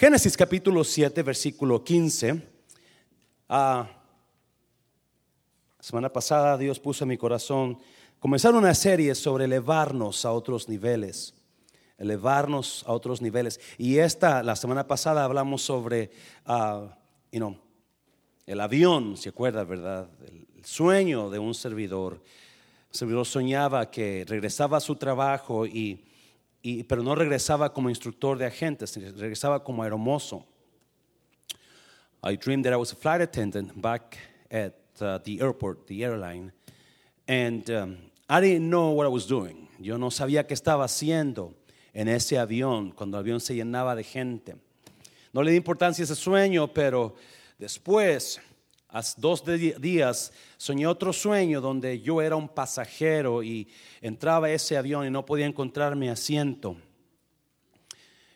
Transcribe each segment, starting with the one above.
Génesis capítulo 7, versículo 15. Ah, semana pasada Dios puso en mi corazón comenzar una serie sobre elevarnos a otros niveles. Elevarnos a otros niveles. Y esta, la semana pasada hablamos sobre, ah, you el avión, ¿se acuerda, verdad? El sueño de un servidor. El servidor soñaba que regresaba a su trabajo y pero no regresaba como instructor de agentes, regresaba como aeromozo. I dreamed that I was a flight attendant back at uh, the airport, the airline, and um, I didn't know what I was doing. Yo no sabía qué estaba haciendo en ese avión cuando el avión se llenaba de gente. No le di importancia a ese sueño, pero después Hace dos días soñé otro sueño donde yo era un pasajero y entraba a ese avión y no podía encontrar mi asiento.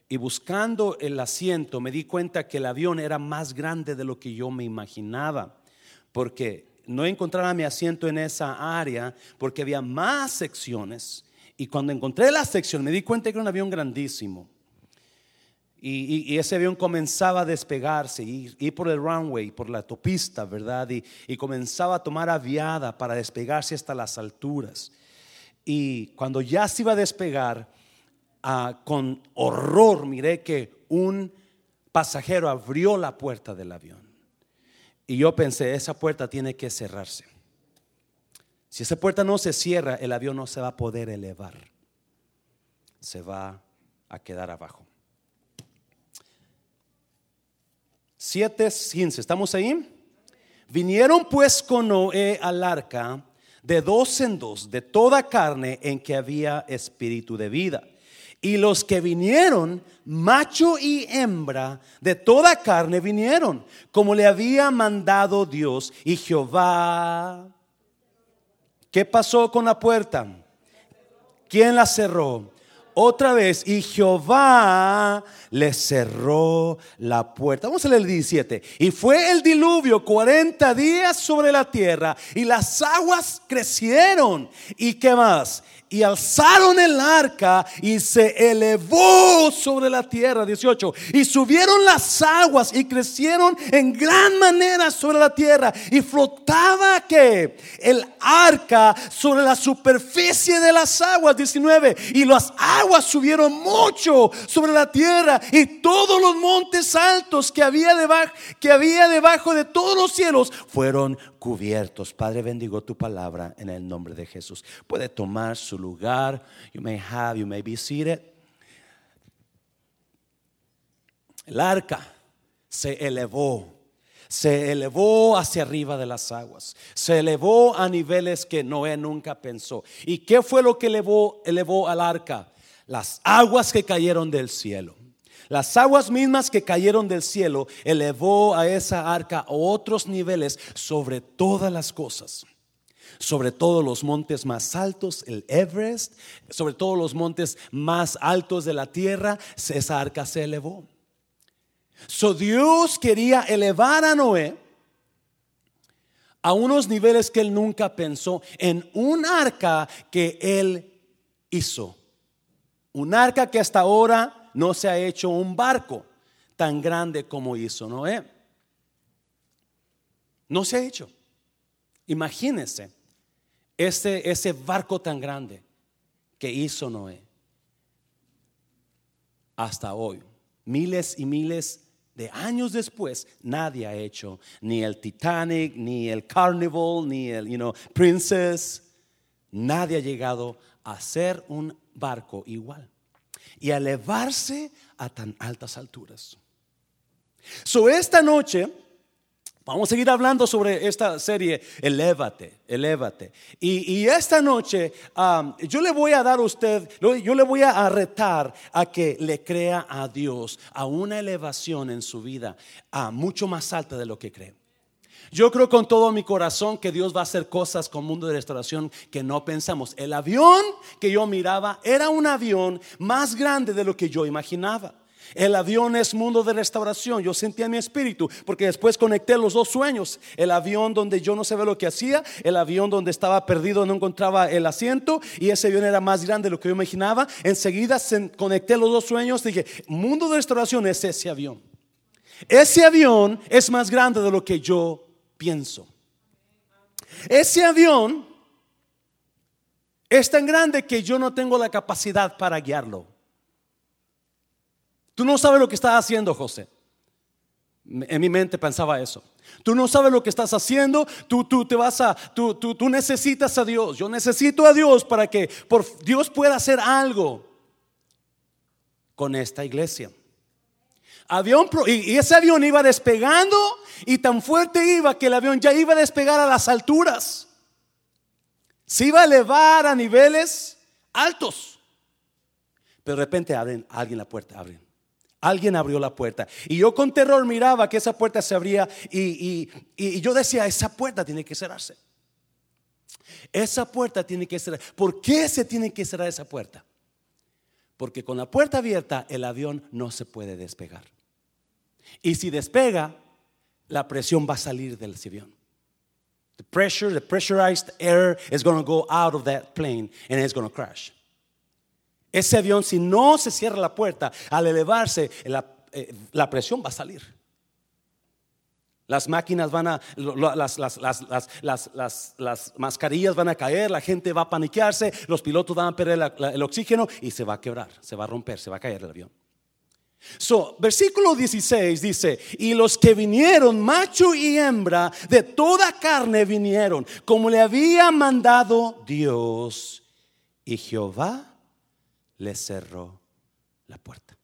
Y buscando el asiento me di cuenta que el avión era más grande de lo que yo me imaginaba, porque no encontraba mi asiento en esa área, porque había más secciones. Y cuando encontré la sección me di cuenta que era un avión grandísimo. Y, ese avión comenzaba a despegarse, ir por el runway, por la autopista, ¿verdad? Y, comenzaba a tomar aviada para despegarse hasta las alturas. Y cuando ya se iba a despegar, ah, con horror miré que un pasajero abrió la puerta del avión. Y yo pensé, esa puerta tiene que cerrarse. Si esa puerta no se cierra, el avión no se va a poder elevar. Se va a quedar abajo. 7:15, ¿estamos ahí? Vinieron pues con Noé al arca de dos en dos, de toda carne en que había espíritu de vida. Y los que vinieron, macho y hembra, de toda carne vinieron, como le había mandado Dios. Y Jehová, ¿qué pasó con la puerta? ¿Quién la cerró? Otra vez y Jehová le cerró la puerta. Vamos a leer el 17. Y fue el diluvio 40 días sobre la tierra y las aguas crecieron. ¿Y qué más? Y alzaron el arca y se elevó sobre la tierra. 18. Y subieron las aguas y crecieron en gran manera sobre la tierra. Y flotaba que el arca sobre la superficie de las aguas. 19. Y las aguas subieron mucho sobre la tierra y todos los montes altos que había debajo, que había debajo de todos los cielos fueron cubiertos. Padre, bendigo tu palabra en el nombre de Jesús. Puede tomar su lugar. You may have, you may be seated. El arca se elevó, se elevó hacia arriba de las aguas, se elevó a niveles que Noé nunca pensó. ¿Y qué fue lo que elevó, elevó al arca? Las aguas que cayeron del cielo. Las aguas mismas que cayeron del cielo elevó a esa arca a otros niveles sobre todas las cosas. Sobre todos los montes más altos, el Everest, sobre todos los montes más altos de la tierra, esa arca se elevó. So Dios quería elevar a Noé a unos niveles que él nunca pensó en un arca que él hizo. Un arca que hasta ahora no se ha hecho un barco tan grande como hizo Noé. No se ha hecho. Imagínense ese, ese barco tan grande que hizo Noé. Hasta hoy, miles y miles de años después, nadie ha hecho ni el Titanic, ni el Carnival, ni el you know, Princess. Nadie ha llegado a hacer un barco igual y elevarse a tan altas alturas. So, esta noche vamos a seguir hablando sobre esta serie, Elévate, Elévate. Y, esta noche yo le voy a dar a usted, yo le voy a retar a que le crea a Dios a una elevación en su vida, a mucho más alta de lo que cree. Yo creo con todo mi corazón que Dios va a hacer cosas con mundo de restauración que no pensamos. El avión que yo miraba era un avión más grande de lo que yo imaginaba. El avión es mundo de restauración. Yo sentía mi espíritu porque después conecté los dos sueños. El avión donde yo no sabía lo que hacía, el avión donde estaba perdido, no encontraba el asiento y ese avión era más grande de lo que yo imaginaba. Enseguida conecté los dos sueños. Dije, mundo de restauración es ese avión. Ese avión es más grande de lo que yo pienso. Ese avión es tan grande que yo no tengo la capacidad para guiarlo. Tú no sabes lo que estás haciendo, José. En mi mente pensaba eso. Tú no sabes lo que estás haciendo, tú, tú te vas a, tú, tú, tú necesitas a Dios. Yo necesito a Dios para que por, Dios pueda hacer algo con esta iglesia. Avión, y ese avión iba despegando y tan fuerte iba que el avión ya iba a despegar a las alturas. Se iba a elevar a niveles altos. Pero de repente abren, alguien la puerta, abren. Alguien abrió la puerta. Y yo con terror miraba que esa puerta se abría y, y yo decía, esa puerta tiene que cerrarse. Esa puerta tiene que cerrar. ¿Por qué se tiene que cerrar esa puerta? Porque con la puerta abierta el avión no se puede despegar. Y si despega, la presión va a salir del avión. The pressure, the pressurized air is going to go out of that plane and it's going to crash. Ese avión, si no se cierra la puerta, al elevarse, la, eh, presión va a salir. Las máquinas van a, las, las, las, las, mascarillas van a caer, la gente va a paniquearse, los pilotos van a perder el oxígeno y se va a quebrar, se va a romper, se va a caer el avión. So, versículo 16 dice, y los que vinieron, macho y hembra, de toda carne vinieron, como le había mandado Dios, y Jehová le cerró la puerta.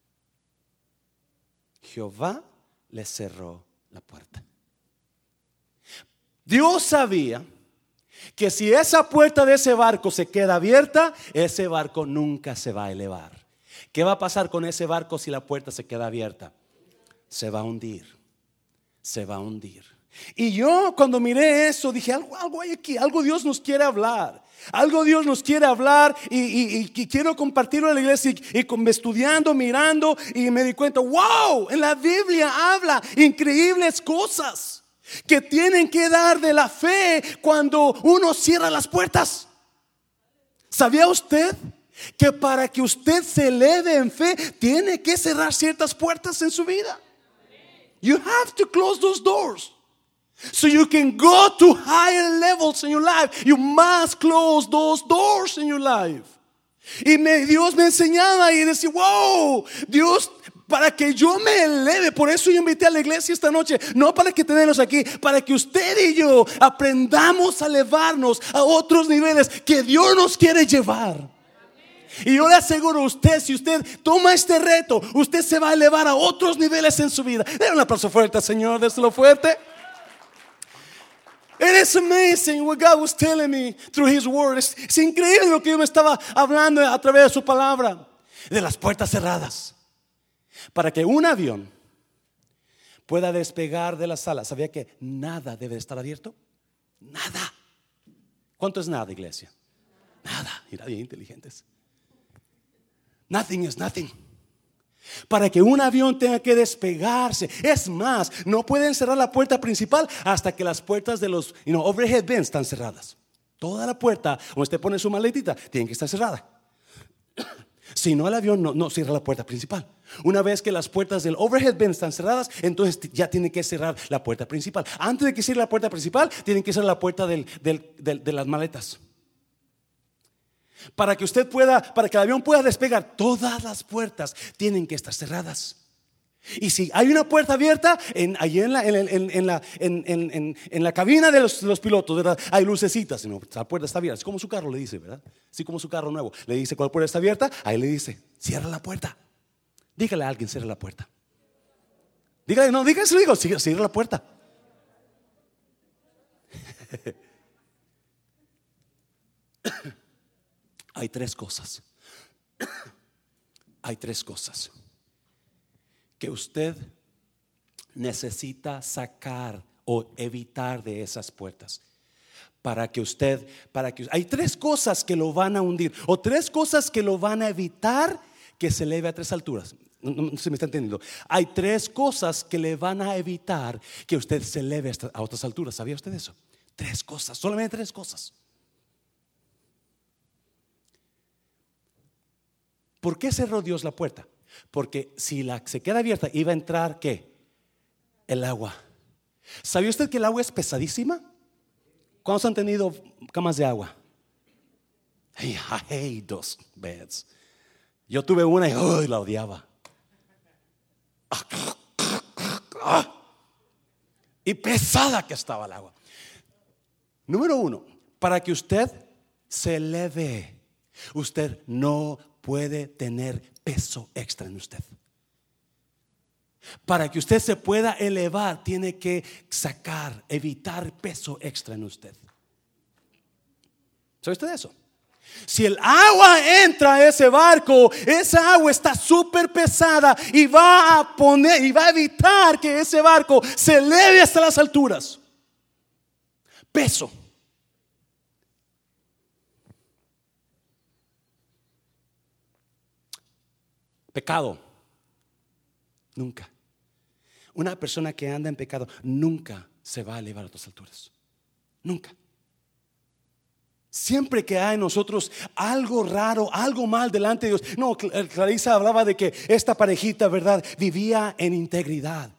Jehová le cerró la puerta. Dios sabía que si esa puerta de ese barco se queda abierta, ese barco nunca se va a elevar. ¿Qué va a pasar con ese barco si la puerta se queda abierta? Se va a hundir. Se va a hundir. Y yo cuando miré eso dije, algo, algo hay aquí, algo Dios nos quiere hablar. Algo Dios nos quiere hablar y, quiero compartirlo en la iglesia y, estudiando, mirando y me di cuenta, wow, en la Biblia habla increíbles cosas que tienen que dar de la fe cuando uno cierra las puertas. ¿Sabía usted que para que usted se eleve en fe tiene que cerrar ciertas puertas en su vida? You have to close those doors. So you can go to higher levels in your life. You must close those doors in your life. Y Dios me enseñaba y decía, wow, Dios, para que yo me eleve, por eso yo invité a la iglesia esta noche, no para que tenemos aquí, para que usted y yo aprendamos a elevarnos a otros niveles que Dios nos quiere llevar. Y yo le aseguro a usted, si usted toma este reto, usted se va a elevar a otros niveles en su vida. Den un aplauso fuerte, Señor, déselo fuerte. It is amazing what God was telling me through His word. Es, increíble lo que Dios me estaba hablando a través de su palabra. De las puertas cerradas. Para que un avión pueda despegar de la sala. ¿Sabía que nada debe estar abierto? Nada. ¿Cuánto es nada, iglesia? Nada. Mira, bien inteligentes. Nothing is nothing para que un avión tenga que despegarse. Es más, no pueden cerrar la puerta principal hasta que las puertas de los overhead bins están cerradas. Toda la puerta donde usted pone su maletita tiene que estar cerrada. Si no, el avión no, cierra la puerta principal. Una vez que las puertas del overhead bin están cerradas, entonces ya tiene que cerrar la puerta principal. Antes de que cierre la puerta principal, tienen que cerrar la puerta de las maletas. Para que usted pueda, para que el avión pueda despegar, todas las puertas tienen que estar cerradas. Y si hay una puerta abierta, en, en la, en, la, en la, cabina de los, pilotos, ¿verdad? hay lucecitas. No, la puerta está abierta. Es como su carro le dice, ¿verdad? Así como su carro nuevo. Le dice cuál puerta está abierta, ahí le dice, cierra la puerta. Dígale a alguien, cierra la puerta. Dígale, no, dígale, digo, cierra la puerta. Hay tres cosas. Hay tres cosas que usted necesita sacar o evitar de esas puertas. Para que usted, para que hay tres cosas que lo van a hundir o tres cosas que lo van a evitar que se eleve a tres alturas. No, se me está entendiendo. Hay tres cosas que le van a evitar que usted se eleve a otras alturas. ¿Sabía usted eso? Tres cosas, solamente tres cosas. ¿Por qué cerró Dios la puerta? Porque si la, se queda abierta, iba a entrar ¿qué? El agua. ¿Sabía usted que el agua es pesadísima? ¿Cuántos han tenido camas de agua? I hate those beds. Yo tuve una y la odiaba. Y pesada que estaba el agua. Número uno, para que usted se eleve, usted no puede tener peso extra en usted. Para que usted se pueda elevar, tiene que sacar, evitar peso extra en usted. ¿Sabe usted eso? Si el agua entra a ese barco, esa agua está súper pesada y va a poner y va a evitar que ese barco se eleve hasta las alturas. Peso. Pecado. Nunca. Una persona que anda en pecado nunca se va a elevar a otras alturas. Nunca. Siempre que hay en nosotros algo raro, algo mal delante de Dios. No, eh, Clarisa hablaba de que esta parejita, ¿verdad? Vivía en integridad.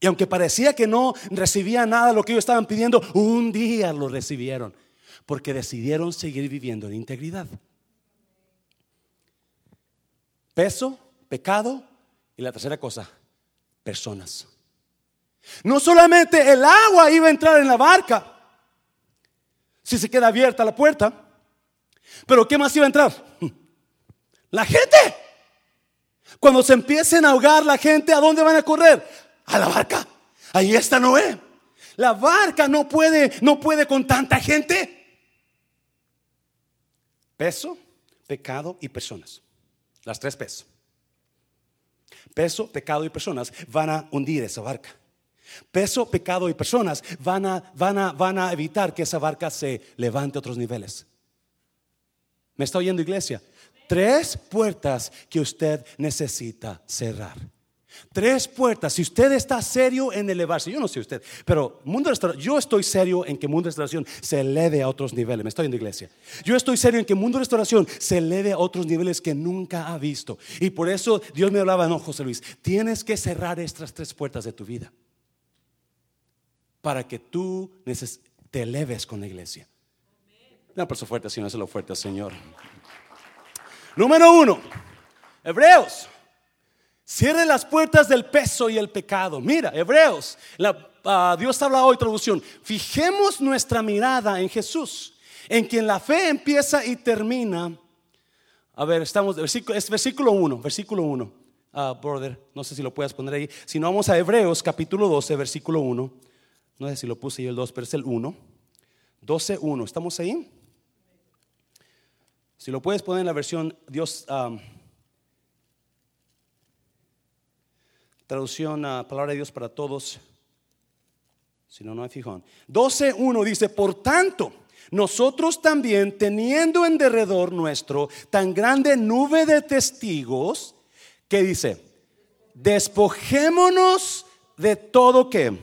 Y aunque parecía que no recibía nada de lo que ellos estaban pidiendo, un día lo recibieron. Porque decidieron seguir viviendo en integridad. Peso, pecado y la tercera cosa, personas. No solamente el agua iba a entrar en la barca, si se queda abierta la puerta. Pero ¿qué más iba a entrar? La gente. Cuando se empiecen a ahogar la gente, ¿a dónde van a correr? A la barca. Ahí está Noé. La barca no puede, no puede con tanta gente. Peso, pecado y personas. Las tres pesos. Peso, pecado y personas van a hundir esa barca. Peso, pecado y personas van a, van a, van a evitar que esa barca se levante a otros niveles. ¿Me está oyendo iglesia? Tres puertas que usted necesita cerrar. Tres puertas. Si usted está serio en elevarse, yo no sé usted, pero mundo restauración, yo estoy serio en que mundo de restauración se eleve a otros niveles. Me estoy oyendo iglesia. Yo estoy serio en que mundo de restauración se eleve a otros niveles que nunca ha visto. Y por eso Dios me hablaba, no, José Luis, tienes que cerrar estas tres puertas de tu vida para que tú te eleves con la iglesia. Un aplauso fuerte, si no es lo fuerte, Señor. Número uno, Hebreos. Cierre las puertas del peso y el pecado. Mira, Hebreos, la, ah, Dios habla hoy, traducción. Fijemos nuestra mirada en Jesús, en quien la fe empieza y termina. A ver, estamos, es versículo 1, versículo 1. Ah, brother, no sé si lo puedes poner ahí. Si no, vamos a Hebreos capítulo 12, versículo 1. No sé si lo puse yo el 2, pero es el 1. 12, 1. ¿Estamos ahí? Si lo puedes poner en la versión Dios, traducción a palabra de Dios para todos. Si no, no hay fijón. 12, 1 dice, por tanto, nosotros también, teniendo en derredor nuestro tan grande nube de testigos, que dice, despojémonos de todo que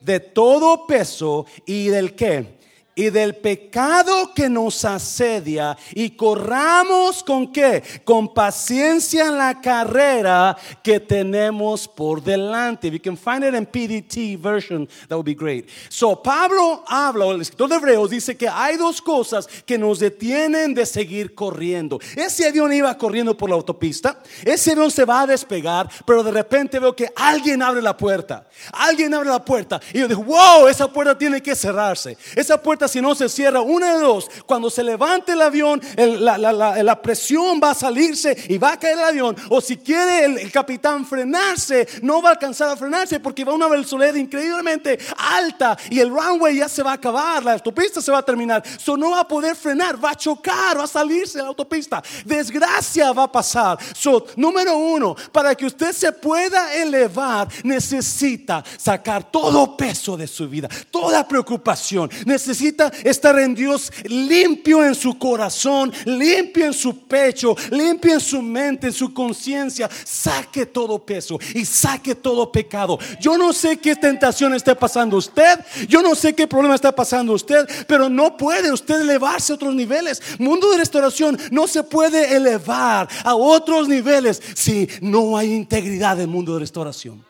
de todo peso y del que y del pecado que nos asedia y corramos con qué? Con paciencia en la carrera que tenemos por delante. If you can find it in PDT version, that would be great. So Pablo habla, el escritor de Hebreos dice que hay dos cosas que nos detienen de seguir corriendo. Ese avión iba corriendo por la autopista, ese avión se va a despegar, pero de repente veo que alguien abre la puerta. Alguien abre la puerta y yo digo, "Wow, esa puerta tiene que cerrarse." Esa puerta si no se cierra, una de dos, cuando se levante el avión, la, presión va a salirse y va a caer el avión. O si quiere el, capitán frenarse, no va a alcanzar a frenarse porque va a una velocidad increíblemente alta y el runway ya se va a acabar, la autopista se va a terminar. So no va a poder frenar, va a chocar, va a salirse de la autopista. Desgracia va a pasar. So, número uno, para que usted se pueda elevar, necesita sacar todo peso de su vida, toda preocupación. Necesita necesita estar en Dios limpio en su corazón, limpio en su pecho, limpio en su mente, en su conciencia. Saque todo peso y saque todo pecado. Yo no sé qué tentación está pasando usted, yo no sé qué problema está pasando usted, pero no puede usted elevarse a otros niveles. Mundo de restauración no se puede elevar a otros niveles si no hay integridad en el mundo de restauración.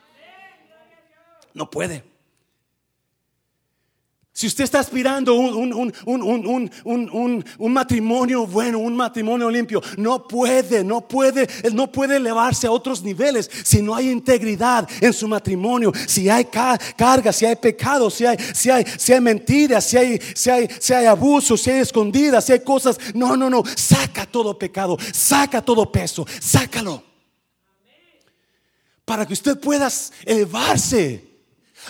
No puede. Si usted está aspirando un, un, matrimonio bueno, un matrimonio limpio, no puede, no puede, no puede elevarse a otros niveles si no hay integridad en su matrimonio, si hay carga, si hay pecado, si hay, si hay, si hay mentiras, si hay, si hay, si hay abuso, si hay escondidas, si hay cosas. No, no, no. Saca todo pecado, saca todo peso, sácalo. Para que usted pueda elevarse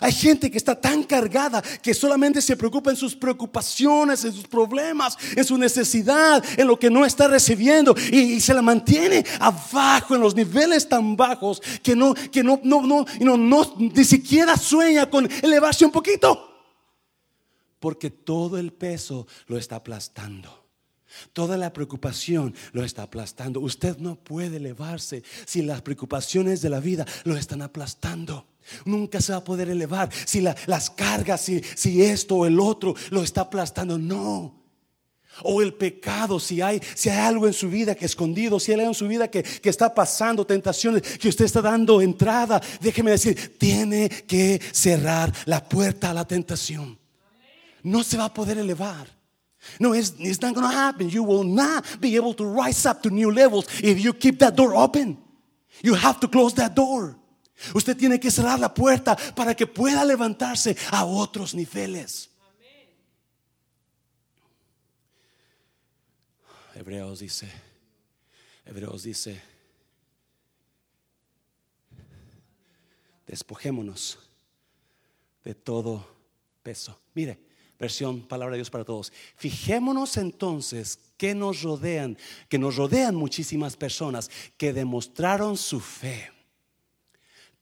hay gente que está tan cargada que solamente se preocupa en sus preocupaciones, en sus problemas, en su necesidad, en lo que no está recibiendo y, se la mantiene abajo en los niveles tan bajos que no, que no, no, no, no, no, ni siquiera sueña con elevarse un poquito. Porque todo el peso lo está aplastando. Toda la preocupación lo está aplastando. Usted no puede elevarse si las preocupaciones de la vida lo están aplastando. Nunca se va a poder elevar si las cargas, si, esto o el otro lo está aplastando. No. O el pecado, si hay, si hay algo en su vida que escondido, si hay algo en su vida que está pasando, tentaciones que usted está dando entrada, déjeme decir, tiene que cerrar la puerta a la tentación. No se va a poder elevar. No, it's, not going to happen. You will not be able to rise up to new levels if you keep that door open. You have to close that door. Usted tiene que cerrar la puerta para que pueda levantarse a otros niveles. Hebreos dice, Hebreos dice, despojémonos de todo peso. Mire, versión palabra de Dios para todos. Fijémonos entonces que nos rodean, que nos rodean muchísimas personas que demostraron su fe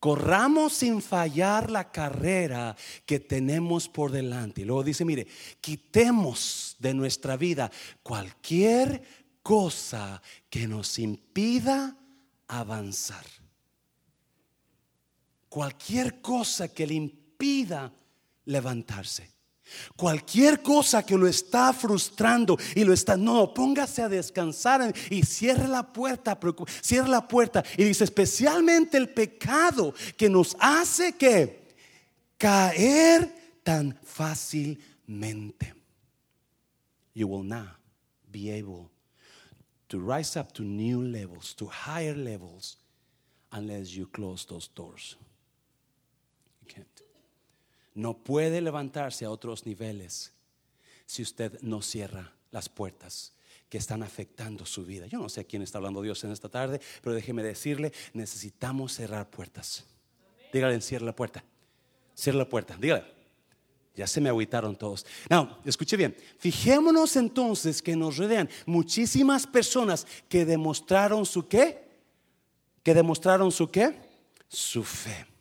corramos sin fallar la carrera que tenemos por delante. Y luego dice, mire, quitemos de nuestra vida cualquier cosa que nos impida avanzar. Cualquier cosa que le impida levantarse. Cualquier cosa que lo está frustrando y lo está, no, póngase a descansar y cierre la puerta, cierre la puerta y dice especialmente el pecado que nos hace que caer tan fácilmente. You will not be able to rise up to new levels, to higher levels, unless you close those doors. No puede levantarse a otros niveles si usted no cierra las puertas que están afectando su vida. Yo no sé a quién está hablando Dios en esta tarde, pero déjeme decirle, necesitamos cerrar puertas. Dígale, cierra la puerta. Cierra la puerta. Dígale. Ya se me agüitaron todos. No, escuche bien. Fijémonos entonces que nos rodean muchísimas personas que demostraron su qué. Que demostraron su qué. Su fe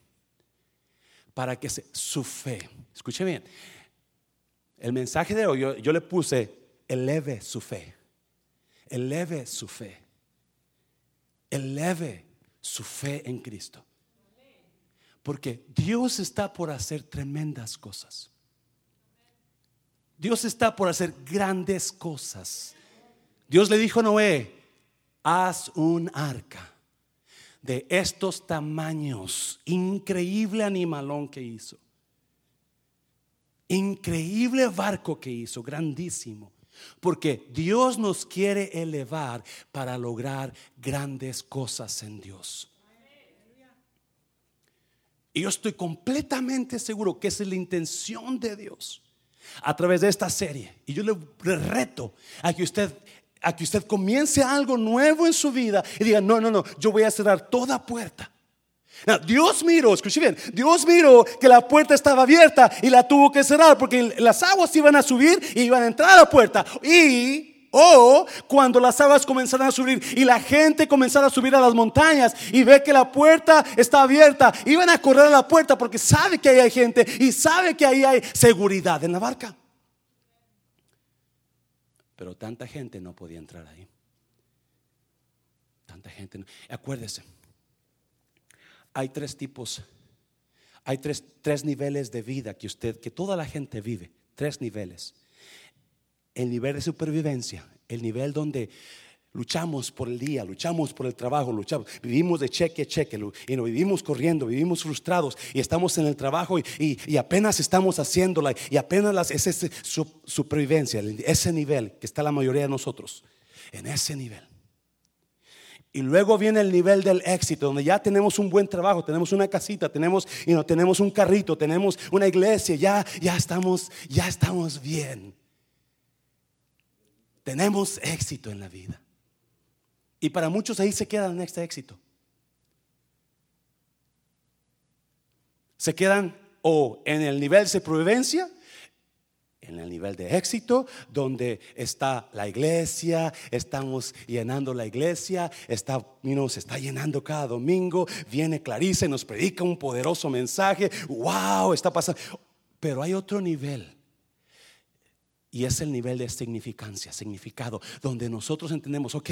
para que se, su fe, escuche bien, el mensaje de hoy yo, le puse, eleve su fe, eleve su fe, eleve su fe en Cristo. Porque Dios está por hacer tremendas cosas. Dios está por hacer grandes cosas. Dios le dijo a Noé, haz un arca de estos tamaños. Increíble animalón que hizo. Increíble barco que hizo, grandísimo. Porque Dios nos quiere elevar para lograr grandes cosas en Dios. Y yo estoy completamente seguro que esa es la intención de Dios a través de esta serie. Y yo le reto a que usted a que usted comience algo nuevo en su vida y diga, no, no, no, yo voy a cerrar toda puerta. Dios miró, escuche bien, Dios miró que la puerta estaba abierta y la tuvo que cerrar porque las aguas iban a subir y iban a entrar a la puerta. Y, o cuando las aguas comenzaran a subir y la gente comenzara a subir a las montañas y ve que la puerta está abierta, iban a correr a la puerta porque sabe que ahí hay gente y sabe que ahí hay seguridad en la barca. Pero tanta gente no podía entrar ahí. Tanta gente. No. Acuérdese, hay tres tipos, hay tres, tres niveles de vida que usted, que toda la gente vive. Tres niveles. El nivel de supervivencia, el nivel donde Luchamos por el día, luchamos por el trabajo, luchamos, vivimos de cheque a cheque y nos vivimos corriendo, vivimos frustrados y estamos en el trabajo y, apenas estamos haciéndola y apenas las, es esa supervivencia, ese nivel que está la mayoría de nosotros, en ese nivel. Y luego viene el nivel del éxito, donde ya tenemos un buen trabajo, tenemos una casita, tenemos, y no, tenemos un carrito, tenemos una iglesia, ya, ya estamos, ya estamos bien. Tenemos éxito en la vida. Y para muchos ahí se quedan en este éxito. Se quedan o en el nivel de supervivencia, en el nivel de éxito, donde está la iglesia, estamos llenando la iglesia, está, se está llenando cada domingo, viene Clarice, nos predica un poderoso mensaje, wow, está pasando. Pero hay otro nivel. Y es el nivel de significancia, significado, donde nosotros entendemos, ok,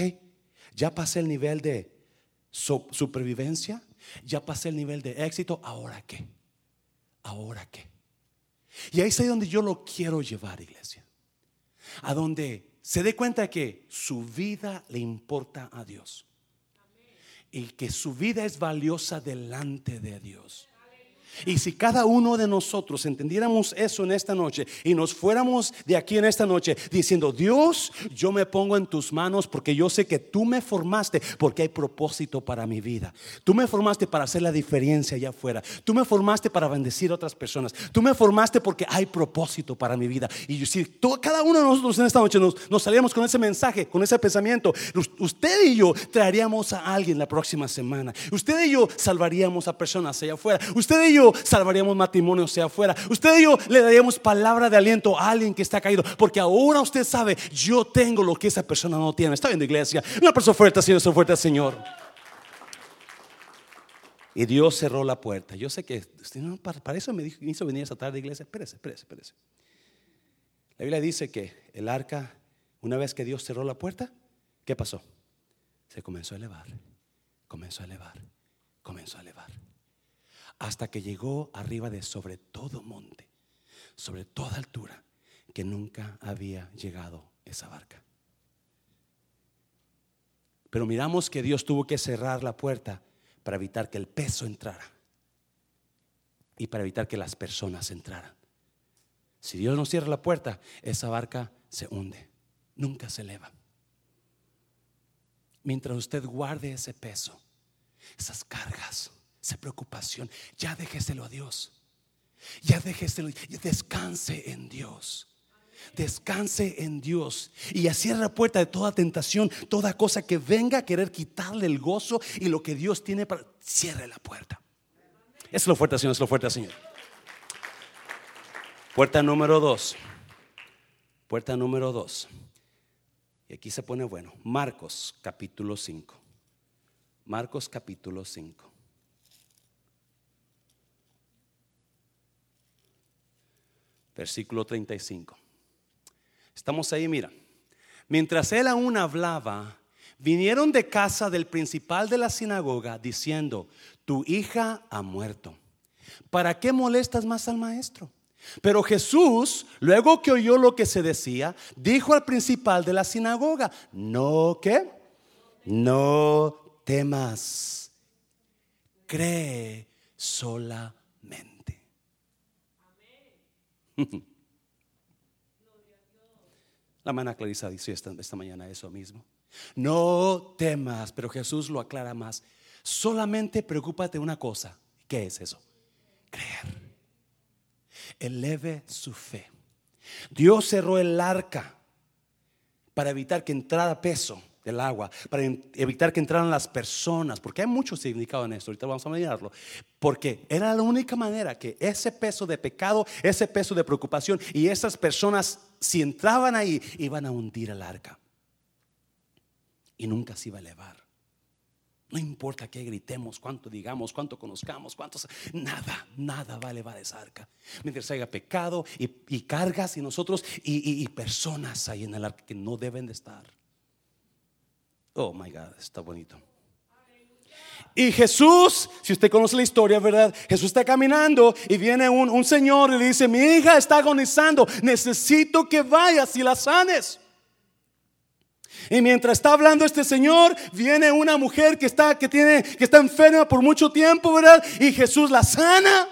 ya pasé el nivel de supervivencia, ya pasé el nivel de éxito, ¿ahora qué? ¿Ahora qué? Y ahí es donde yo lo quiero llevar, iglesia. A donde se dé cuenta que su vida le importa a Dios. Y que su vida es valiosa delante de Dios. Y si cada uno de nosotros entendiéramos eso en esta noche y nos fuéramos de aquí en esta noche diciendo, Dios, yo me pongo en tus manos porque yo sé que tú me formaste porque hay propósito para mi vida. Tú me formaste para hacer la diferencia allá afuera. Tú me formaste para bendecir a otras personas. Tú me formaste porque hay propósito para mi vida. Y si cada uno de nosotros en esta noche nos, nos salíamos con ese mensaje, con ese pensamiento, usted y yo traeríamos a alguien la próxima semana. Usted y yo salvaríamos a personas allá afuera. Usted y yo salvaríamos matrimonio sea afuera. Usted y yo le daríamos palabra de aliento a alguien que está caído. Porque ahora usted sabe, yo tengo lo que esa persona no tiene. Está viendo iglesia. Una persona fuerte, Señor, fuerte, Señor. Y Dios cerró la puerta. Yo sé que para, eso me hizo venir esa tarde, iglesia. Espérese, espérese, espérese. La Biblia dice que el arca, una vez que Dios cerró la puerta, ¿qué pasó? Se comenzó a elevar, comenzó a elevar, comenzó a elevar hasta que llegó arriba de sobre todo monte, sobre toda altura, que nunca había llegado esa barca. Pero miramos que Dios tuvo que cerrar la puerta para evitar que el peso entrara y para evitar que las personas entraran. Si Dios no cierra la puerta, esa barca se hunde, nunca se eleva. Mientras usted guarde ese peso, esas cargas, esa preocupación, ya déjeselo a Dios. Ya déjeselo, descanse en Dios. Descanse en Dios y cierre la puerta de toda tentación, toda cosa que venga a querer quitarle el gozo y lo que Dios tiene para. Cierre la puerta. Es lo fuerte, Señor, es lo fuerte, Señor. Puerta número dos. Puerta número dos. Y aquí se pone bueno. Marcos capítulo 5. Marcos capítulo 5. Versículo 35. Estamos ahí, mira. Mientras él aún hablaba, vinieron de casa del principal de la sinagoga diciendo, tu hija ha muerto. ¿Para qué molestas más al maestro? Pero Jesús, luego que oyó lo que se decía, dijo al principal de la sinagoga, no, ¿qué? No temas, cree solamente. La hermana Clarisa dice esta, esta mañana eso mismo. No temas, pero Jesús lo aclara más. Solamente preocúpate una cosa. ¿Qué es eso? Creer. Eleve su fe. Dios cerró el arca para evitar que entrara peso del agua, para evitar que entraran las personas, porque hay mucho significado en esto, ahorita vamos a mirarlo, porque era la única manera que ese peso de pecado, ese peso de preocupación y esas personas, si entraban ahí, iban a hundir el arca y nunca se iba a elevar. No importa que gritemos, cuánto digamos, cuánto conozcamos, cuántos, nada, nada va a elevar esa arca. Mientras haya pecado y, cargas y nosotros y, y, personas ahí en el arca que no deben de estar. Oh my God, está bonito. Y Jesús, si usted conoce la historia, ¿verdad? Jesús está caminando y viene un, un señor y le dice, mi hija está agonizando, necesito que vayas y la sanes. Y mientras está hablando este señor, viene una mujer que está, que tiene, que está enferma por mucho tiempo, ¿verdad? Y Jesús la sana.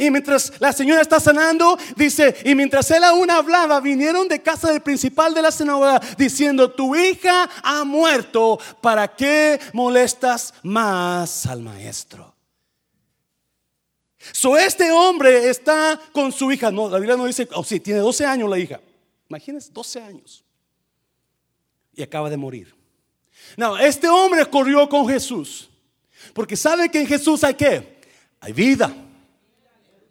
Y mientras la señora está sanando, dice, y mientras él aún hablaba, vinieron de casa del principal de la sinagoga diciendo, tu hija ha muerto, ¿para qué molestas más al maestro? So este hombre está con su hija, no, la Biblia no dice, oh sí, tiene 12 años la hija. Imagínense, 12 años. Y acaba de morir. No, este hombre corrió con Jesús. Porque sabe que en Jesús hay qué? Hay vida.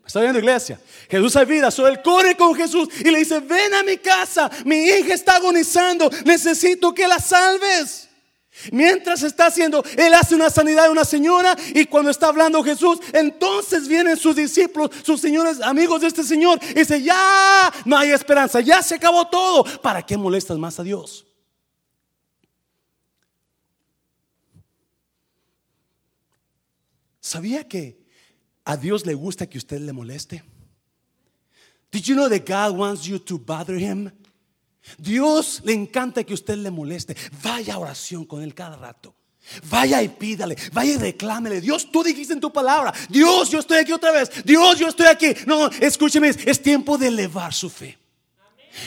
¿Está viendo iglesia? Jesús hay vida. So él corre con Jesús y le dice, ven a mi casa, mi hija está agonizando, necesito que la salves. Mientras está haciendo, él hace una sanidad de una señora y cuando está hablando Jesús, entonces vienen sus discípulos, sus señores, amigos de este Señor, y dice, ya no hay esperanza, ya se acabó todo. ¿Para qué molestas más a Dios? ¿Sabía que a Dios le gusta que usted le moleste? Did you know that God wants you to bother him? Dios le encanta que usted le moleste. Vaya oración con él cada rato. Vaya y pídale, vaya y reclámele. Dios, tú dijiste en tu palabra. Dios, yo estoy aquí otra vez. Dios, yo estoy aquí. No, escúcheme, es tiempo de elevar su fe.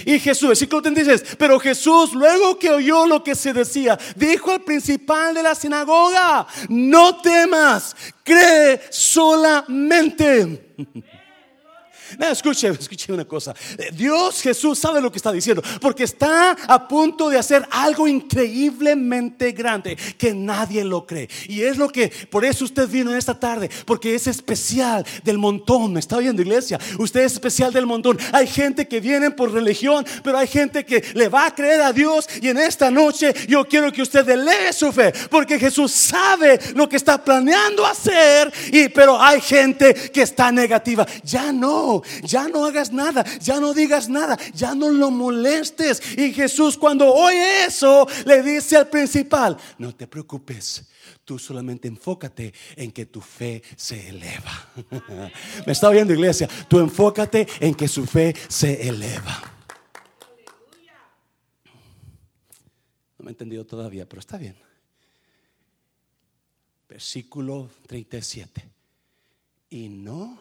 Y Jesús, versículo 36, pero Jesús, luego que oyó lo que se decía, dijo al principal de la sinagoga, no temas, cree solamente. No, escuche, escuche una cosa. Dios Jesús sabe lo que está diciendo, porque está a punto de hacer algo increíblemente grande que nadie lo cree. Y es lo que, por eso usted vino esta tarde, porque es especial del montón. ¿Me está oyendo, iglesia? Usted es especial del montón. Hay gente que viene por religión, pero hay gente que le va a creer a Dios. Y en esta noche yo quiero que usted lee su fe, porque Jesús sabe lo que está planeando hacer. Y pero hay gente que está negativa. Ya no ya no hagas nada, ya no digas nada, ya no lo molestes. Y Jesús cuando oye eso, le dice al principal, no te preocupes. Tú solamente enfócate en que tu fe se eleva. Me está oyendo iglesia. Tú enfócate en que su fe se eleva. No me he entendido todavía, pero está bien. Versículo 37. Y no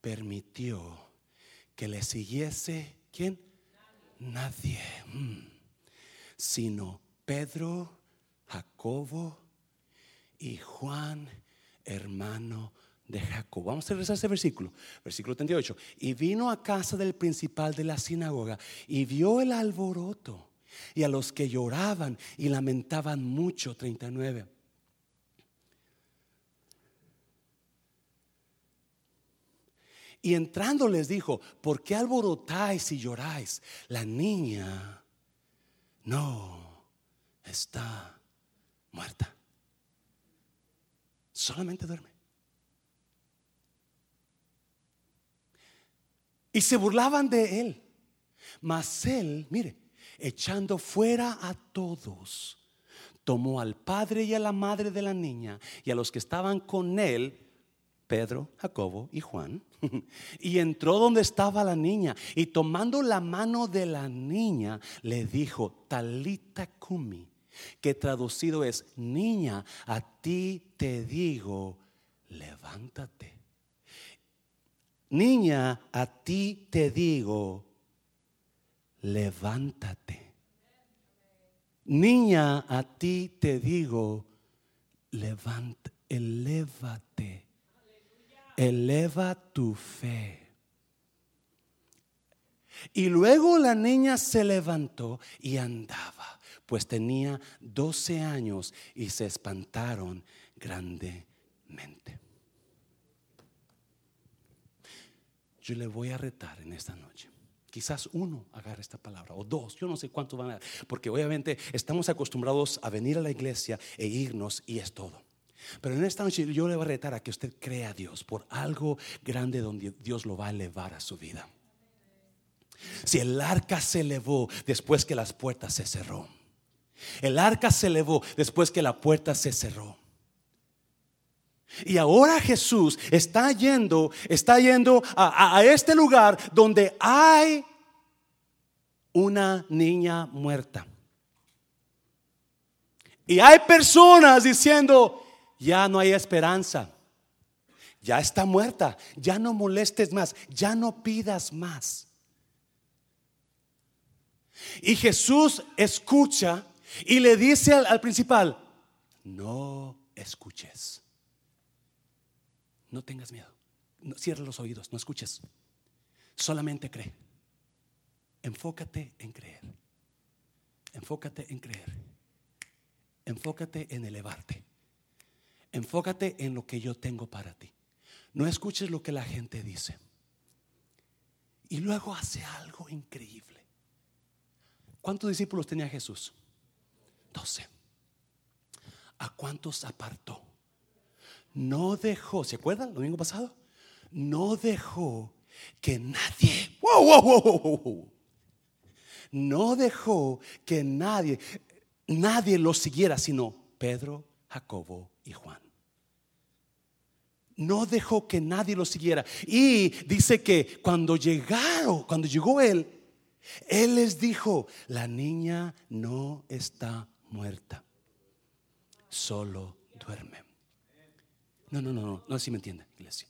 permitió que le siguiese, ¿quién? Nadie. Mm. Sino Pedro, Jacobo y Juan, hermano de Jacob. Vamos a regresar a ese versículo, versículo 38. Y vino a casa del principal de la sinagoga y vio el alboroto y a los que lloraban y lamentaban mucho, 39. Y entrando les dijo, ¿por qué alborotáis y lloráis? La niña no está muerta. Solamente duerme. Y se burlaban de él. Mas él, mire, echando fuera a todos, tomó al padre y a la madre de la niña y a los que estaban con él, Pedro, Jacobo y Juan, y entró donde estaba la niña y tomando la mano de la niña le dijo, Talita Kumi, que traducido es, niña, a ti te digo, levántate. Niña, a ti te digo, levántate. Niña, a ti te digo, levántate, elévate eleva tu fe. Y luego la niña se levantó y andaba, pues tenía 12 años y se espantaron grandemente. Yo le voy a retar en esta noche. quizás uno agarre esta palabra, o dos, yo no sé cuántos van a, porque obviamente estamos acostumbrados a venir a la iglesia e irnos y es todo. Pero en esta noche yo le voy a retar a que usted crea a Dios por algo grande donde Dios lo va a elevar a su vida. Si el arca se elevó después que las puertas se cerró. El arca se elevó después que la puerta se cerró. Y ahora Jesús está yendo, está yendo a, este lugar donde hay una niña muerta. Y hay personas diciendo, ya no hay esperanza, ya está muerta, ya no molestes más, ya no pidas más. Y Jesús escucha y le dice al, principal, no escuches. No tengas miedo. No, cierra los oídos, no escuches. Solamente cree. Enfócate en creer. Enfócate en creer. Enfócate en elevarte. Enfócate en lo que yo tengo para ti. No escuches lo que la gente dice. Y luego hace algo increíble. ¿Cuántos discípulos tenía Jesús? Doce. ¿A cuántos apartó? No dejó, ¿se acuerdan el domingo pasado? No dejó que nadie, no dejó que nadie, nadie lo siguiera, sino Pedro, Jacobo y Juan. No dejó que nadie lo siguiera. Y dice que cuando llegaron, cuando llegó él, él les dijo, la niña no está muerta, solo duerme. No, no, no, no, no así me entiende, iglesia.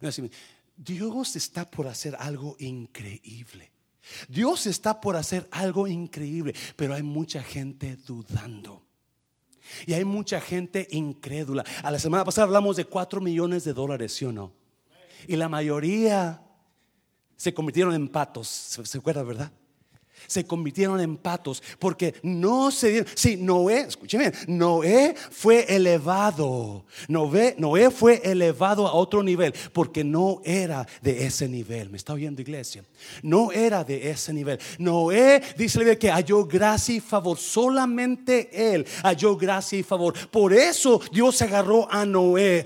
No así. Dios está por hacer algo increíble. Dios está por hacer algo increíble, pero hay mucha gente dudando. Y hay mucha gente incrédula. A la semana pasada hablamos de 4 millones de dólares, ¿sí o no? Y la mayoría se convirtieron en patos. ¿Se, acuerda, verdad? Se convirtieron en patos porque no se dieron. Sí, Noé, escuchen Noé fue elevado. Noé, Noé fue elevado a otro nivel porque no era de ese nivel. ¿Me está oyendo, iglesia? No era de ese nivel. Noé dice que halló gracia y favor. Solamente él halló gracia y favor. Por eso Dios agarró a Noé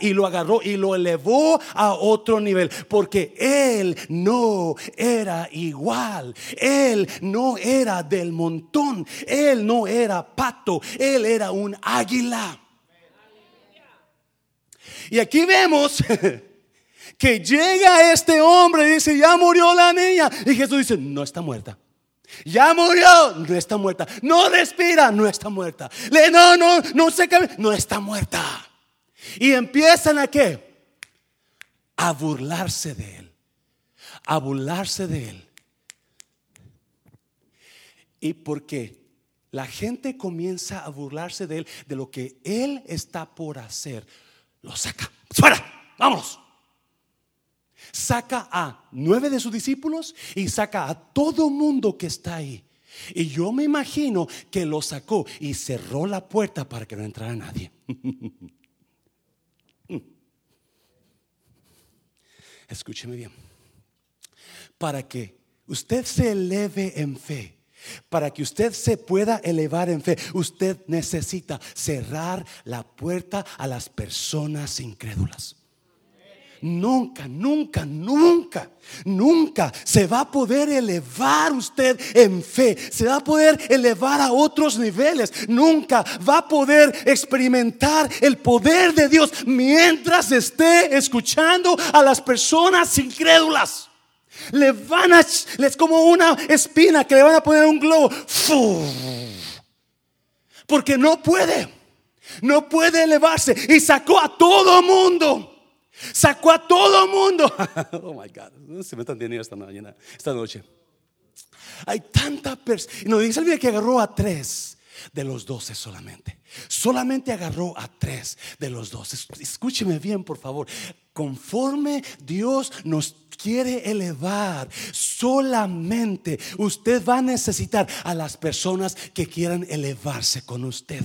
y lo agarró y lo elevó a otro nivel porque él no era igual. Él no era del montón, él no era pato, él era un águila. Y aquí vemos que llega este hombre y dice, ya murió la niña. Y Jesús dice, no está muerta. Ya murió, no está muerta. No respira, no está muerta. Le, no, no, no sé qué, no está muerta. Y empiezan a qué? A burlarse de él. A burlarse de él. Y porque la gente comienza a burlarse de él, de lo que él está por hacer, lo saca. ¡Fuera! ¡Vámonos! Saca a nueve de sus discípulos y saca a todo mundo que está ahí. Y yo me imagino que lo sacó y cerró la puerta para que no entrara nadie. Escúcheme bien. Para que usted se eleve en fe para que usted se pueda elevar en fe, usted necesita cerrar la puerta a las personas incrédulas. Nunca, nunca, nunca, nunca se va a poder elevar usted en fe. Se va a poder elevar a otros niveles. Nunca va a poder experimentar el poder de Dios mientras esté escuchando a las personas incrédulas. Le van a, es como una espina que le van a poner un globo. Porque no puede, no puede elevarse. Y sacó a todo mundo. Sacó a todo mundo. oh my God, no se me están teniendo esta mañana, esta noche. Hay tanta persona. No dice el que agarró a tres de los doce solamente. Solamente agarró a tres de los doce. Escúcheme bien, por favor. Conforme Dios nos quiere elevar, solamente usted va a necesitar a las personas que quieran elevarse con usted.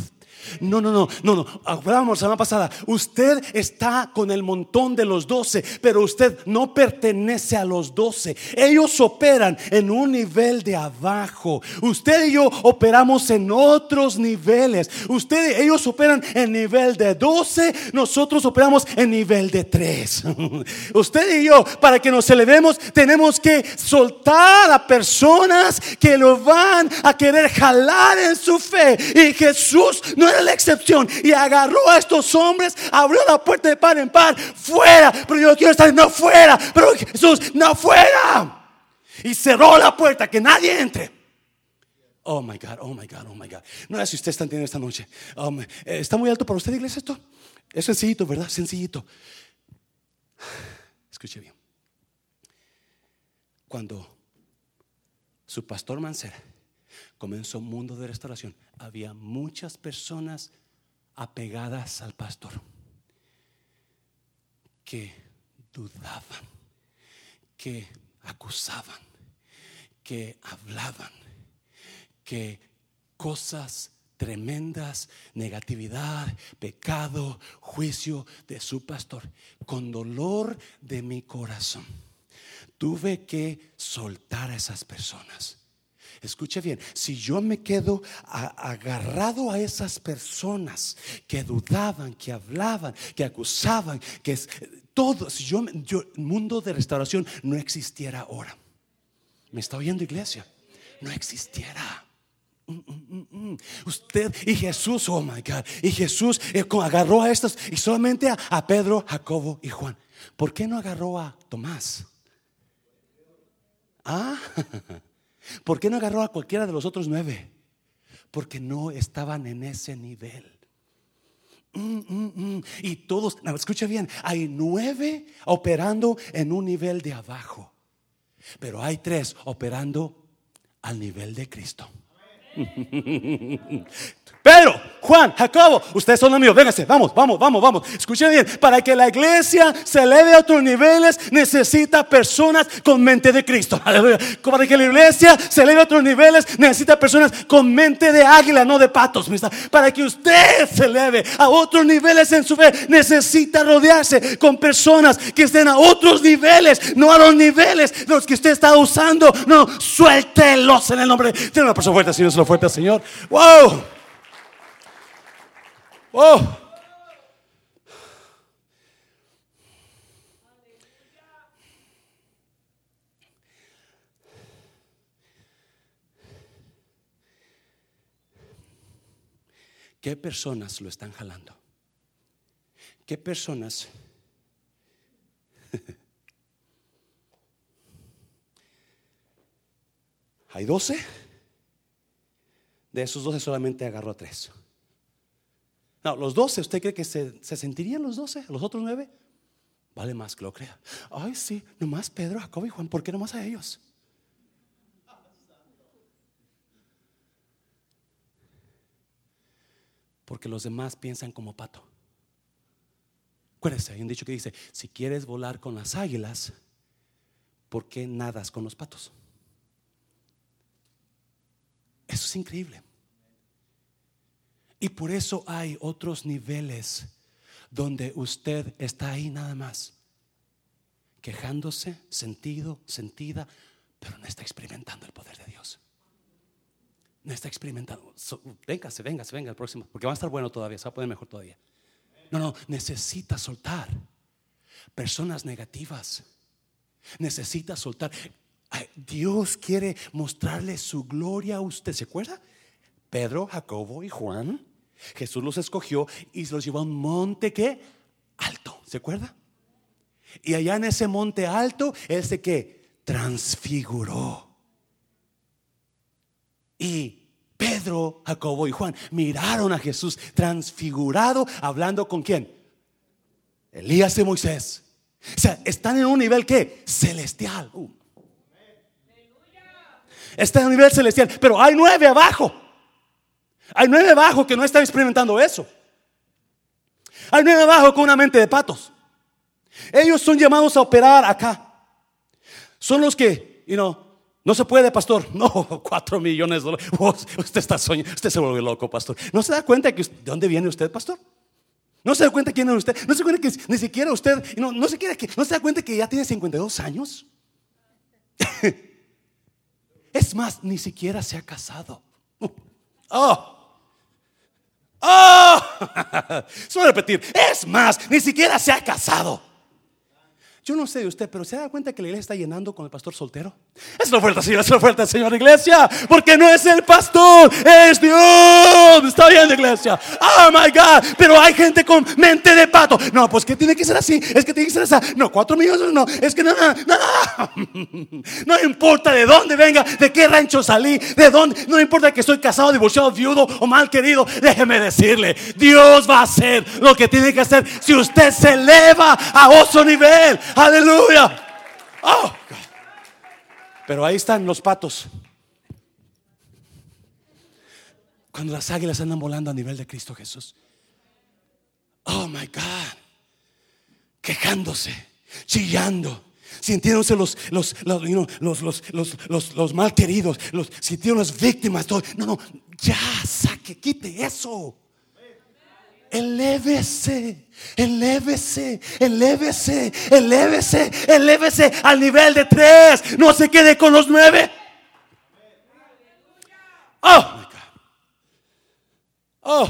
No, no, no, no, no. Hablábamos la semana pasada. Usted está con el montón de los doce, pero usted no pertenece a los doce. Ellos operan en un nivel de abajo. Usted y yo operamos en otros niveles. Usted, ellos operan en nivel de doce, nosotros operamos en nivel de tres. Usted y yo, para que nos elevemos, tenemos que soltar a personas que lo van a querer jalar en su fe. Y Jesús no era la excepción. Y agarró a estos hombres, abrió la puerta de par en par, fuera. Pero yo quiero estar no fuera. Pero Jesús, no fuera. Y cerró la puerta, que nadie entre. Oh my God, oh my God, oh my God. No sé si usted está entendiendo esta noche. Um, eh, ¿Está muy alto para usted, iglesia, esto? Es sencillito, ¿verdad? Sencillito. Escuche bien. Cuando su pastor Mancera comenzó un mundo de restauración, había muchas personas apegadas al pastor que dudaban, que acusaban, que hablaban, que cosas tremendas, negatividad, pecado, juicio de su pastor, con dolor de mi corazón. Tuve que soltar a esas personas Escuche bien, si yo me quedo agarrado a esas personas que dudaban, que hablaban, que acusaban, que todo, si yo, el mundo de restauración no existiera ahora. ¿Me está oyendo iglesia? No existiera. Mm, mm, mm, Usted y Jesús, oh my God, y Jesús eh, agarró a estos y solamente a Pedro, Jacobo y Juan. ¿Por qué no agarró a Tomás? Ah, ¿Por qué no agarró a cualquiera de los otros nueve? Porque no estaban en ese nivel. Mm, mm, mm. Y todos, escucha bien, hay nueve operando en un nivel de abajo, pero hay tres operando al nivel de Cristo. Pedro, Juan, Jacobo, ustedes son amigos, vénganse, vamos, vamos, vamos, vamos. Escuchen bien, para que la iglesia se eleve a otros niveles, necesita personas con mente de Cristo. Para que la iglesia se eleve a otros niveles, necesita personas con mente de águila, no de patos. Para que usted se eleve a otros niveles en su fe, necesita rodearse con personas que estén a otros niveles, no a los niveles los que usted está usando. No, suéltelos en el nombre. Tiene una persona fuerte, Señor, fuerte, Señor. Wow. Oh. ¿Qué personas lo están jalando? ¿Qué personas Hay doce. De esos doce solamente agarró tres. No, los doce, ¿usted cree que se, sentirían los doce? ¿Los otros nueve? Vale más que lo crea. Ay, sí, nomás Pedro, Jacob y Juan. ¿Por qué nomás a ellos? Porque los demás piensan como pato. Acuérdese, hay un dicho que dice: Si quieres volar con las águilas, ¿por qué nadas con los patos? Eso es increíble. Y por eso hay otros niveles donde usted está ahí nada más, quejándose, sentido, sentida, pero no está experimentando el poder de Dios. No está experimentando. véngase, véngase, venga el próximo, porque va a estar bueno todavía, se va a poner mejor todavía. No, no, necesita soltar personas negativas. Necesita soltar. Dios quiere mostrarle su gloria a usted. ¿Se acuerda? Pedro, Jacobo y Juan Jesús los escogió y los llevó a un monte que alto, ¿se acuerda? Y allá en ese monte alto, él se que transfiguró. Y Pedro, Jacobo y Juan miraron a Jesús transfigurado, hablando con quién? Elías y Moisés. O sea, están en un nivel que celestial. Uh. Están en un nivel celestial, pero hay nueve abajo. Hay nueve abajo que no están experimentando eso. Hay nueve abajo con una mente de patos. Ellos son llamados a operar acá. Son los que, you know, No se puede, pastor. No, cuatro millones de dólares. Usted está soñando. Usted se vuelve loco, pastor. ¿No se da cuenta que, de dónde viene usted, pastor? ¿No se da cuenta quién es usted? ¿No se da cuenta que ni siquiera usted, no, no, se, que, ¿no se da cuenta que ya tiene 52 años? es más, ni siquiera se ha casado. Oh. Oh. Solo repetir. Es más, ni siquiera se ha casado. Yo no sé de usted, pero ¿se da cuenta que la iglesia está llenando con el pastor soltero? Es la fuerte, Señor, es la fuerte, Señor, iglesia. Porque no es el pastor, es Dios. Está bien, iglesia. Oh my God. Pero hay gente con mente de pato. No, pues que tiene que ser así. Es que tiene que ser así. No, cuatro millones, no. Es que no, no, no. No importa de dónde venga, de qué rancho salí, de dónde. No importa que estoy casado, divorciado, viudo o mal querido. Déjeme decirle, Dios va a hacer lo que tiene que hacer si usted se eleva a otro nivel. Aleluya. Oh, Pero ahí están los patos. Cuando las águilas andan volando a nivel de Cristo Jesús. Oh my God. Quejándose, chillando sintiéndose los, los, los, los, los, los, mal queridos, los, sintieron las víctimas. Todo. No, no, ya saque, quite eso. Elévese, elévese, elévese, elévese, elévese al nivel de tres. No se quede con los nueve. Oh. Oh.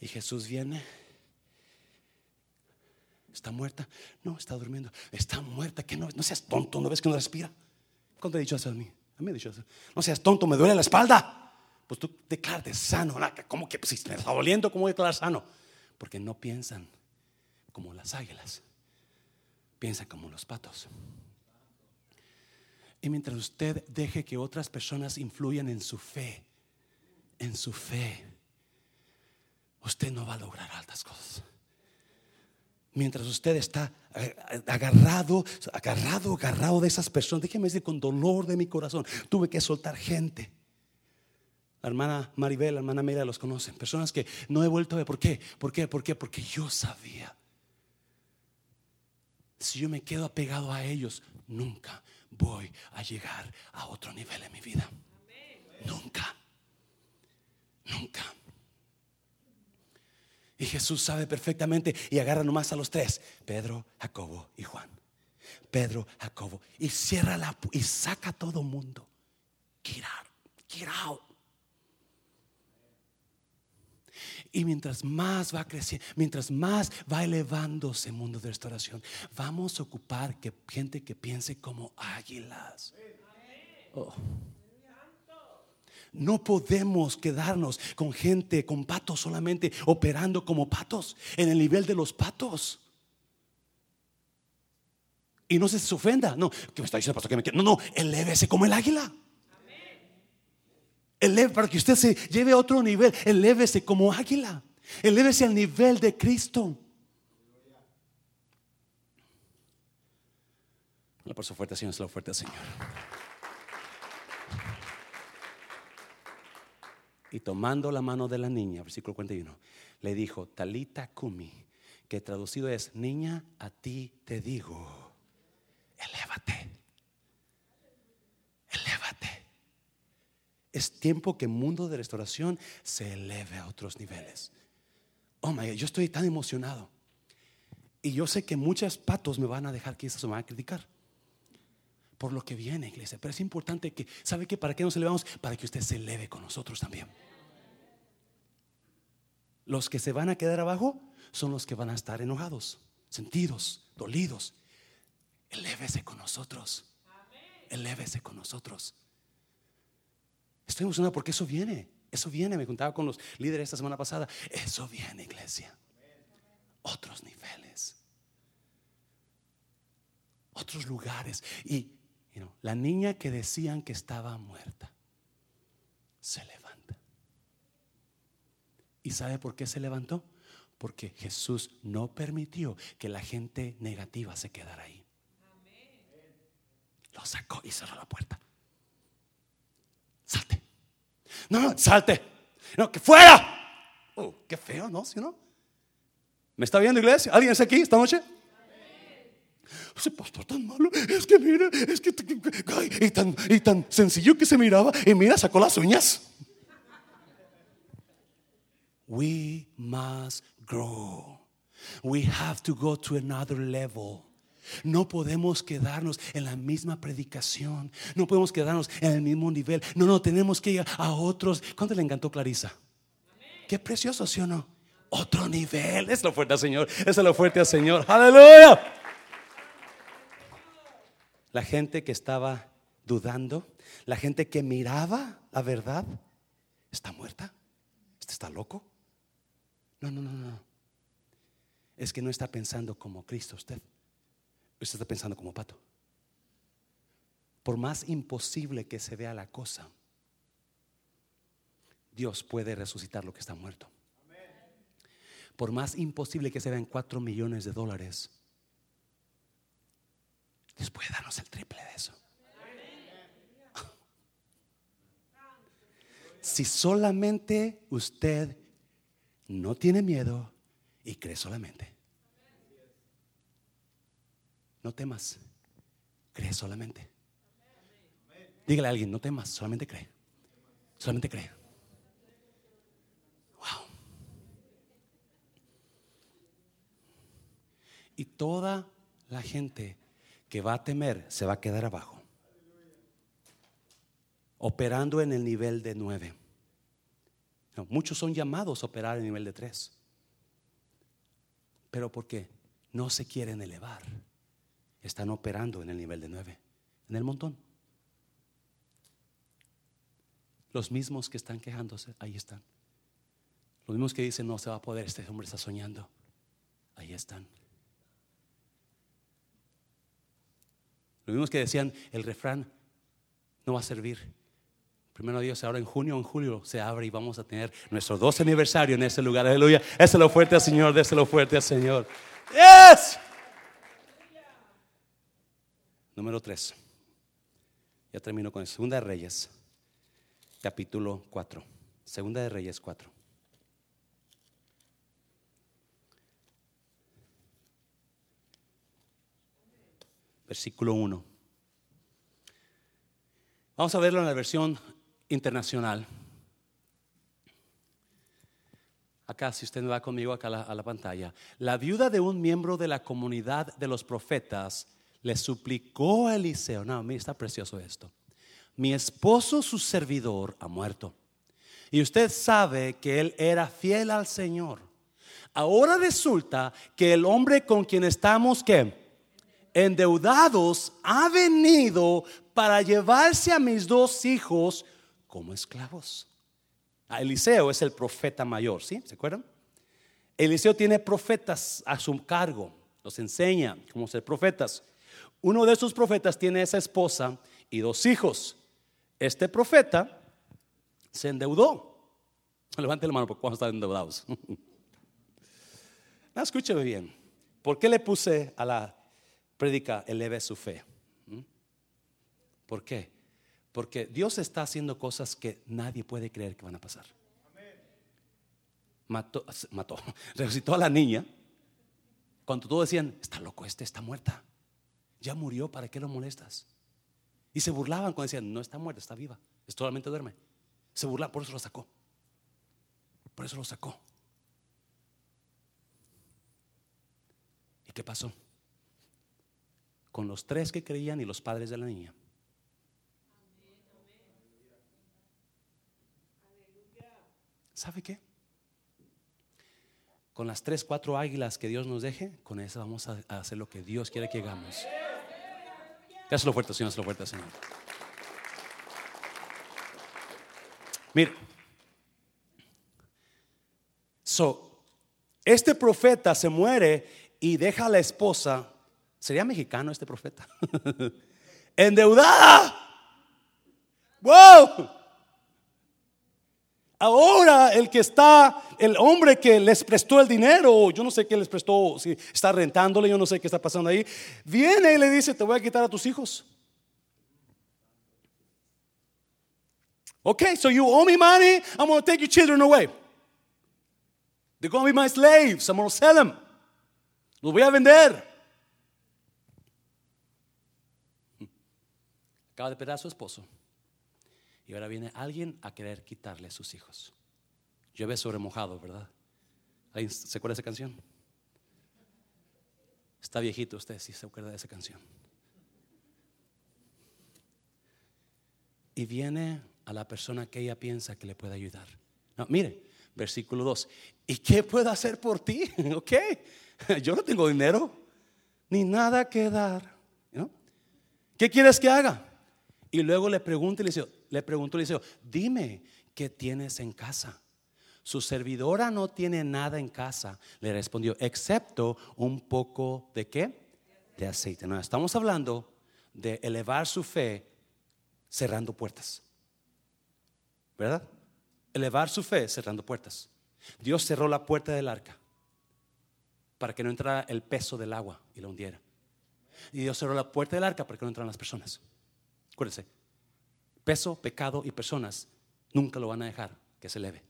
Y Jesús viene ¿Está muerta? No, está durmiendo. Está muerta. Que no, no seas tonto, ¿no ves que no respira? ¿Cuándo te he dicho eso a mí? A mí he dicho eso. No seas tonto, me duele la espalda. Pues tú declarte sano. ¿Cómo que pues, si me está doliendo, cómo voy a declarar sano? Porque no piensan como las águilas. Piensan como los patos. Y mientras usted deje que otras personas influyan en su fe, en su fe, usted no va a lograr altas cosas mientras usted está eh, agarrado, agarrado, agarrado de esas personas, déjeme decir con dolor de mi corazón, tuve que soltar gente. La hermana Maribel, la hermana Mira los conocen. Personas que no he vuelto a ver. ¿Por qué? ¿Por qué? ¿Por qué? Porque yo sabía. Si yo me quedo apegado a ellos, nunca voy a llegar a otro nivel en mi vida. Nunca. Nunca. Y Jesús sabe perfectamente y agarra nomás a los tres, Pedro, Jacobo y Juan. Pedro, Jacobo. Y cierra la y saca a todo mundo. Get out, get out. Y mientras más va creciendo, mientras más va elevándose el mundo de restauración, vamos a ocupar que gente que piense como águilas. Oh. No podemos quedarnos con gente, con patos solamente, operando como patos, en el nivel de los patos. Y no se ofenda, no, que me está diciendo pastor que me No, no, elévese como el águila. Eleve, para que usted se lleve a otro nivel, elévese como águila. Elévese al nivel de Cristo. La su fuerte, Señor, es la fuerte, Señor. Y tomando la mano de la niña, versículo 41, le dijo, Talita Kumi, que traducido es, niña, a ti te digo, elévate, elévate. Es tiempo que el mundo de restauración se eleve a otros niveles. Oh my God, yo estoy tan emocionado. Y yo sé que muchos patos me van a dejar que se van a criticar por lo que viene, iglesia. Pero es importante que, ¿sabe que ¿Para qué nos elevamos? Para que usted se eleve con nosotros también. Los que se van a quedar abajo son los que van a estar enojados, sentidos, dolidos. Elévese con nosotros. Elévese con nosotros. Estoy emocionado porque eso viene. Eso viene. Me contaba con los líderes esta semana pasada. Eso viene, iglesia. Otros niveles. Otros lugares. Y la niña que decían que estaba muerta se levanta. ¿Y sabe por qué se levantó? Porque Jesús no permitió que la gente negativa se quedara ahí. Lo sacó y cerró la puerta. Salte. No, salte. No, que fuera. Oh, qué feo, ¿no? ¿Sí, no? ¿Me está viendo, iglesia? ¿Alguien está aquí esta noche? Ese pastor tan malo, es que mira, es que y, tan, y tan sencillo que se miraba, y mira, sacó las uñas. We must grow. We have to go to another level. No podemos quedarnos en la misma predicación. No podemos quedarnos en el mismo nivel. No, no, tenemos que ir a otros. ¿Cuánto le encantó Clarisa? Qué precioso, ¿sí o no? Otro nivel. Es lo fuerte al Señor. Es lo fuerte al Señor. Aleluya. La gente que estaba dudando, la gente que miraba la verdad, está muerta. ¿Este está loco? No, no, no, no. Es que no está pensando como Cristo usted. Usted está pensando como pato. Por más imposible que se vea la cosa, Dios puede resucitar lo que está muerto. Por más imposible que se vean cuatro millones de dólares, Dios puede darnos el triple de eso. Si solamente usted no tiene miedo y cree solamente. No temas, cree solamente. Dígale a alguien, no temas, solamente cree. Solamente cree. Wow. Y toda la gente que va a temer se va a quedar abajo. Operando en el nivel de nueve. muchos son llamados a operar en el nivel de tres. Pero ¿por qué? No se quieren elevar están operando en el nivel de nueve, en el montón. Los mismos que están quejándose, ahí están. Los mismos que dicen, no se va a poder, este hombre está soñando, ahí están. Los mismos que decían, el refrán no va a servir. Primero Dios, ahora en junio o en julio se abre y vamos a tener nuestro 12 aniversario en ese lugar. Aleluya. Déselo fuerte al Señor, déselo fuerte al Señor. Yes. Número 3. Ya termino con Segunda de Reyes, capítulo 4. Segunda de Reyes 4. Versículo 1. Vamos a verlo en la versión internacional. Acá, si usted va conmigo acá a la, a la pantalla. La viuda de un miembro de la comunidad de los profetas le suplicó a Eliseo, no, mí está precioso esto. Mi esposo, su servidor, ha muerto. Y usted sabe que él era fiel al Señor. Ahora resulta que el hombre con quien estamos que endeudados ha venido para llevarse a mis dos hijos como esclavos. A Eliseo es el profeta mayor, ¿sí? ¿Se acuerdan? Eliseo tiene profetas a su cargo, los enseña cómo ser profetas. Uno de esos profetas tiene esa esposa y dos hijos. Este profeta se endeudó. Levante la mano porque cuando están endeudados. escúcheme bien. ¿Por qué le puse a la prédica eleve su fe? ¿Mm? ¿Por qué? Porque Dios está haciendo cosas que nadie puede creer que van a pasar. Mató, mató, resucitó a la niña. Cuando todos decían, está loco este, está muerta. Ya murió, ¿para qué lo molestas? Y se burlaban cuando decían, no está muerta, está viva, es totalmente duerme. Se burlaban, por eso lo sacó. Por eso lo sacó. ¿Y qué pasó? Con los tres que creían y los padres de la niña. ¿Sabe qué? Con las tres, cuatro águilas que Dios nos deje, con eso vamos a hacer lo que Dios quiere que hagamos. Dáselo fuerte, Señor, dáselo fuerte, Señor. Mire, so, este profeta se muere y deja a la esposa. ¿Sería mexicano este profeta? Endeudada. ¡Wow! Ahora el que está, el hombre que les prestó el dinero, yo no sé qué les prestó, si está rentándole, yo no sé qué está pasando ahí, viene y le dice, te voy a quitar a tus hijos. Okay, so you owe me money, I'm going to take your children away. They're going to be my slaves. I'm going to sell them. Los voy a vender. Acaba de perder a su esposo. Y ahora viene alguien a querer quitarle a sus hijos. Llueve sobre mojado, ¿verdad? ¿Se acuerda de esa canción? Está viejito usted si se acuerda de esa canción. Y viene a la persona que ella piensa que le puede ayudar. No, mire, versículo 2. ¿Y qué puedo hacer por ti? ok, yo no tengo dinero ni nada que dar. ¿Qué quieres que haga? Y luego le pregunta Eliseo, le preguntó Eliseo, dime qué tienes en casa. Su servidora no tiene nada en casa, le respondió, excepto un poco de qué? De aceite. No, estamos hablando de elevar su fe cerrando puertas. ¿Verdad? Elevar su fe cerrando puertas. Dios cerró la puerta del arca para que no entrara el peso del agua y la hundiera. Y Dios cerró la puerta del arca para que no entraran las personas. Acuérdense, peso, pecado y personas nunca lo van a dejar que se eleve.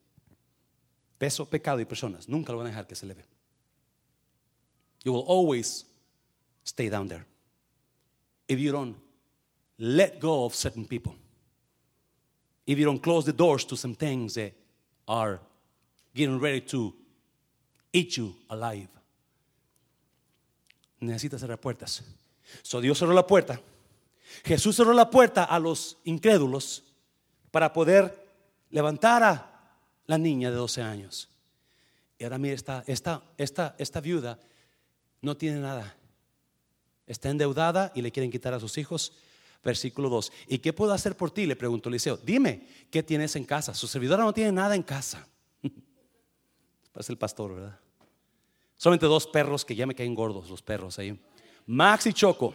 Peso, pecado y personas nunca lo van a dejar que se eleve. You will always stay down there. If you don't let go of certain people, if you don't close the doors to some things that are getting ready to eat you alive, necesitas cerrar puertas. So Dios cerró la puerta Jesús cerró la puerta a los incrédulos para poder levantar a la niña de 12 años. Y ahora mire, esta, esta, esta, esta viuda no tiene nada. Está endeudada y le quieren quitar a sus hijos. Versículo 2. ¿Y qué puedo hacer por ti? Le preguntó Eliseo. Dime, ¿qué tienes en casa? Su servidora no tiene nada en casa. Parece el pastor, ¿verdad? Solamente dos perros que ya me caen gordos, los perros ahí. Max y Choco.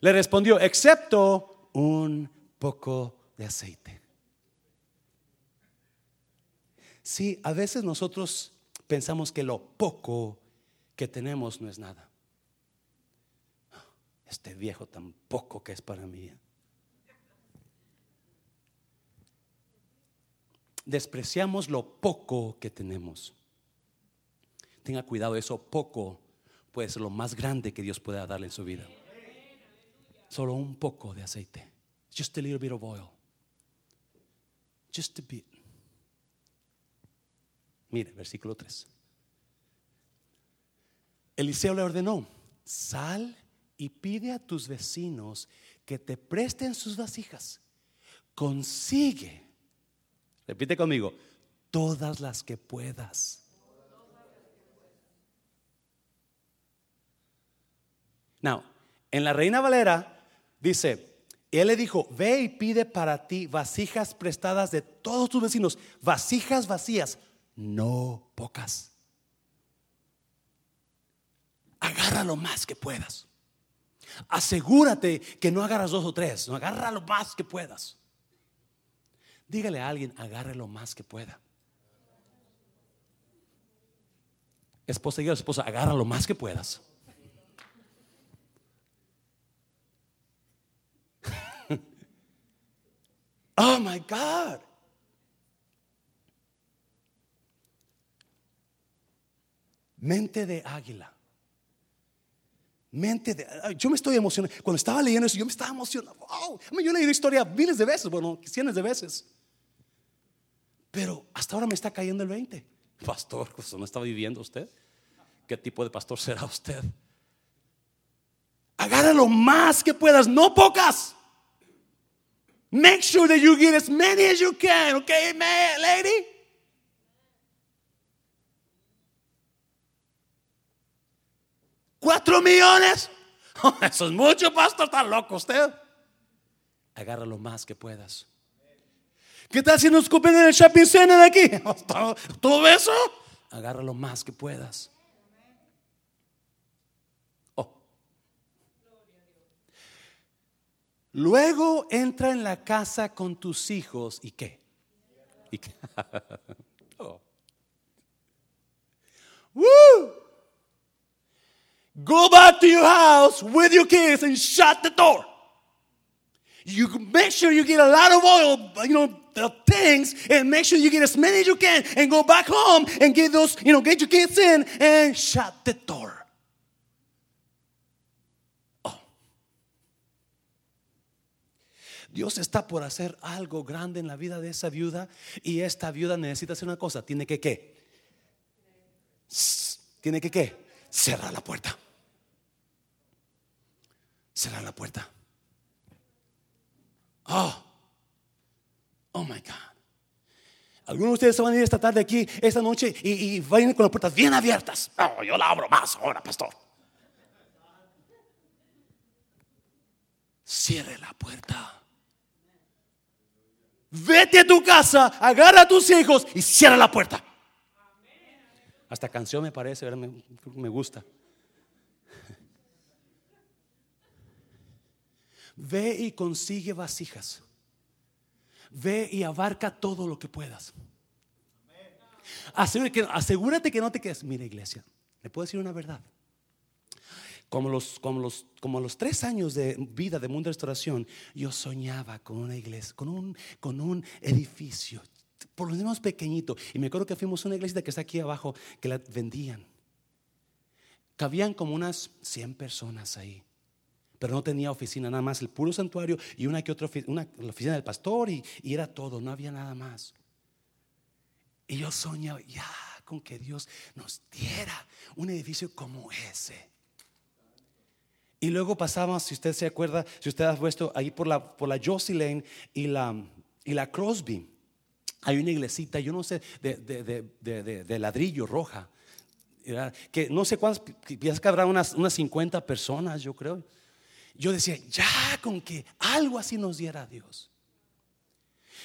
Le respondió, excepto un poco de aceite. Sí, a veces nosotros pensamos que lo poco que tenemos no es nada. Este viejo tan poco que es para mí. Despreciamos lo poco que tenemos. Tenga cuidado, eso poco puede ser lo más grande que Dios pueda darle en su vida. Solo un poco de aceite. Just a little bit of oil. Just a bit. Mire, versículo 3. Eliseo le ordenó, sal y pide a tus vecinos que te presten sus vasijas. Consigue, repite conmigo, todas las que puedas. Now, en la Reina Valera Dice, él le dijo, ve y pide para ti vasijas prestadas de todos tus vecinos, vasijas vacías, no pocas. Agarra lo más que puedas. Asegúrate que no agarras dos o tres, no agarra lo más que puedas. Dígale a alguien, agarre lo más que pueda. Esposa y esposa, agarra lo más que puedas. Oh my God. Mente de águila. Mente de. Yo me estoy emocionando. Cuando estaba leyendo eso, yo me estaba emocionando. Wow. Yo he leído historia miles de veces, bueno, cientos de veces. Pero hasta ahora me está cayendo el 20. Pastor, pues no está viviendo usted. ¿Qué tipo de pastor será usted? Agarra lo más que puedas, no pocas. Make sure that you get as many as you can, okay, man, lady? ¿Cuatro millones? eso es mucho, pastor, está loco usted. Agarra lo más que puedas. ¿Qué tal si nos en el shopping center de aquí? ¿Todo eso? Agarra lo más que puedas. Luego entra en la casa con tus hijos y qué? ¿Y qué? oh. Woo! Go back to your house with your kids and shut the door. You make sure you get a lot of oil, you know, the things and make sure you get as many as you can and go back home and get those, you know, get your kids in and shut the door. Dios está por hacer algo grande en la vida de esa viuda y esta viuda necesita hacer una cosa, tiene que qué? Tiene que qué? Cerrar la puerta. Cerrar la puerta. Oh, oh my God. Algunos de ustedes van a ir esta tarde aquí, esta noche, y, y van a ir con las puertas bien abiertas. Oh, yo la abro más ahora, pastor. Cierre la puerta. Vete a tu casa, agarra a tus hijos y cierra la puerta. Hasta canción me parece, me, me gusta. Ve y consigue vasijas. Ve y abarca todo lo que puedas. Asegúrate que, asegúrate que no te quedes. Mira, iglesia, le puedo decir una verdad. Como los, como, los, como los tres años de vida de Mundo de Restauración, yo soñaba con una iglesia, con un, con un edificio, por lo menos pequeñito. Y me acuerdo que fuimos a una iglesia que está aquí abajo, que la vendían. Cabían como unas 100 personas ahí pero no tenía oficina, nada más el puro santuario y una que otra una, la oficina del pastor y, y, era todo, no había nada más. Y yo soñaba ya con que Dios nos diera un edificio como ese. Y luego pasamos, si usted se acuerda, si usted ha puesto ahí por la, por la Josie Lane y la, y la Crosby, hay una iglesita, yo no sé, de, de, de, de ladrillo roja, que no sé cuántas, piensas que habrá unas, unas 50 personas, yo creo. Yo decía, ya con que algo así nos diera Dios.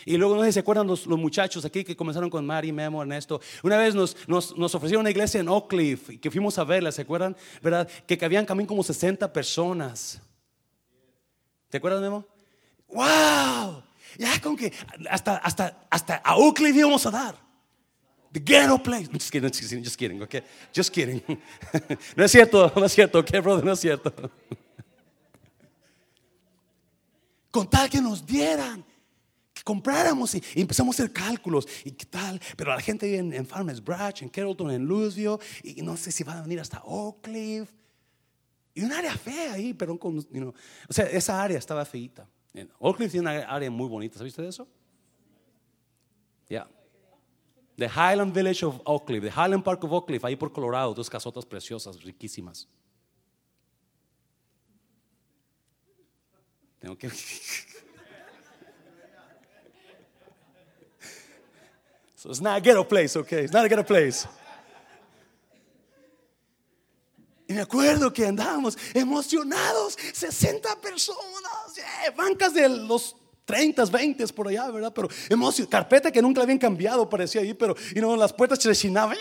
Y luego no sé si se acuerdan los, muchachos aquí que comenzaron con Mari, Memo, Ernesto. Una vez nos, nos, ofrecieron una iglesia en Oak Cliff que fuimos a verla, ¿se acuerdan? ¿Verdad? Que cabían también como 60 personas. ¿Te acuerdas, Memo? ¡Wow! Ya con que hasta, hasta, hasta a Oak íbamos a dar. The ghetto place. Just kidding, just kidding, just kidding, okay? Just kidding. no es cierto, no es cierto, ok, brother, no es cierto con tal que nos dieran, compráramos y, empezamos a hacer cálculos y tal. Pero la gente vive en, Farmers Branch, en Carrollton, en Louisville, y no sé si van a venir hasta Oak Cliff. Y un área fea ahí, pero con, o sea, esa área estaba feita. Oak Cliff tiene una área muy bonita, ¿sabes de eso? Ya. The Highland Village of Oak Cliff, the Highland Park of Oak Cliff, ahí por Colorado, dos casotas preciosas, riquísimas. Tengo que. so it's not a ghetto place, okay? It's not a ghetto place. Y me acuerdo que andábamos emocionados, 60 personas, bancas de los 30, 20 por allá, ¿verdad? Pero emoción, carpeta que nunca habían cambiado, parecía ahí, pero y no, las puertas se rechinaban.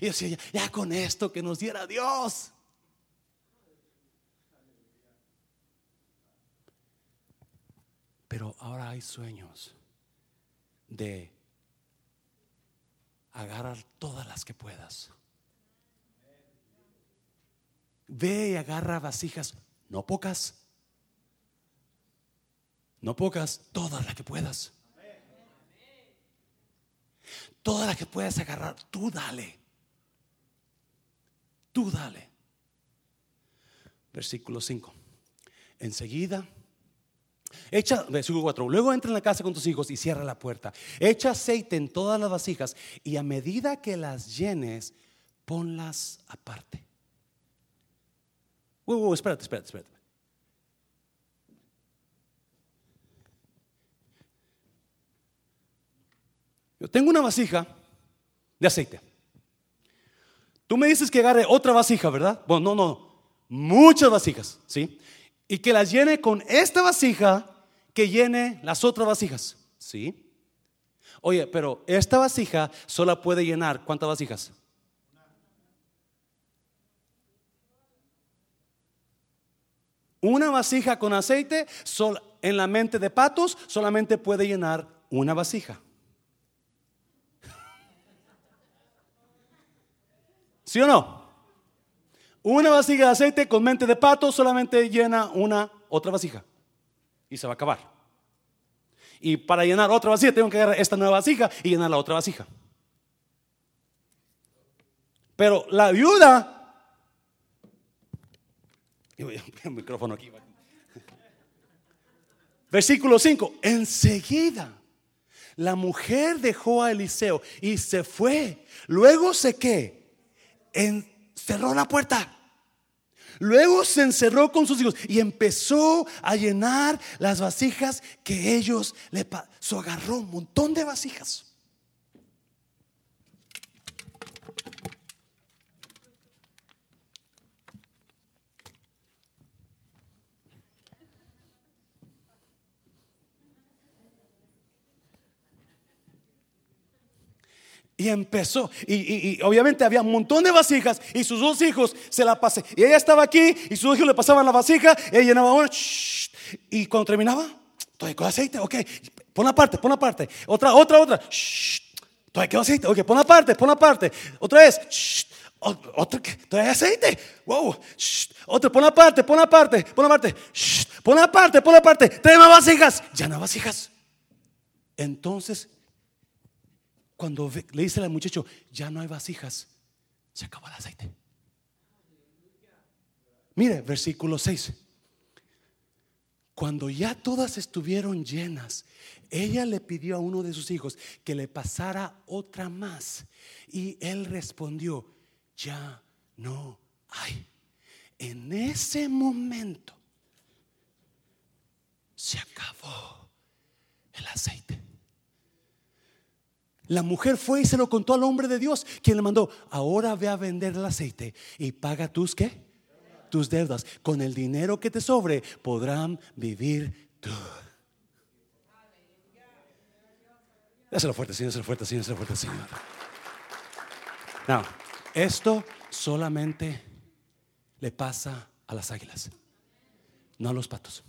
Y decía, ya con esto que nos diera Dios. Pero ahora hay sueños de agarrar todas las que puedas. Ve y agarra vasijas, no pocas, no pocas, todas las que puedas. Todas las que puedas agarrar, tú dale. Tú dale. Versículo 5. Enseguida Echa, versículo 4. Luego entra en la casa con tus hijos y cierra la puerta. Echa aceite en todas las vasijas y a medida que las llenes, ponlas aparte. Uh, uh, espérate, espérate, espérate. Yo tengo una vasija de aceite. Tú me dices que agarre otra vasija, ¿verdad? Bueno, no, no. Muchas vasijas, ¿sí? Y que las llene con esta vasija que llene las otras vasijas. ¿Sí? Oye, pero esta vasija solo puede llenar ¿cuántas vasijas? Una vasija con aceite en la mente de patos solamente puede llenar una vasija. ¿Sí o no? Una vasija de aceite con mente de pato solamente llena una otra vasija y se va a acabar. Y para llenar otra vasija, tengo que agarrar esta nueva vasija y llenar la otra vasija. Pero la viuda, el micrófono aquí. Versículo 5, enseguida la mujer dejó a Eliseo y se fue. Luego se que encerró la puerta. Luego se encerró con sus hijos y empezó a llenar las vasijas que ellos le pasó. Agarró un montón de vasijas. Y empezó. Y, obviamente había un montón de vasijas. Y sus dos hijos se la pasé. Y ella estaba aquí. Y sus hijos le pasaban la vasija. Ella llenaba una. y cuando terminaba, todavía con aceite. Ok, pon aparte, pon aparte. Otra, otra, otra. Todavía quedó aceite. Ok, pon aparte, pon aparte. Otra vez. Otra, todavía aceite. Wow. Otra, pon aparte, pon aparte, pon aparte. Pon aparte, pon aparte. Trae más vasijas. Ya vasijas. Entonces cuando le dice al muchacho, ya no hay vasijas, se acabó el aceite. Mire, versículo 6. Cuando ya todas estuvieron llenas, ella le pidió a uno de sus hijos que le pasara otra más. Y él respondió, ya no hay. En ese momento se acabó el aceite. La mujer fue y se lo contó al hombre de Dios, quien le mandó, ahora ve a vender el aceite y paga tus qué? Tus deudas. Con el dinero que te sobre podrán vivir tú. Dáselo fuerte, Señor, dáselo fuerte, Señor, dáselo fuerte, Señor. No, esto solamente le pasa a las águilas, no a los patos.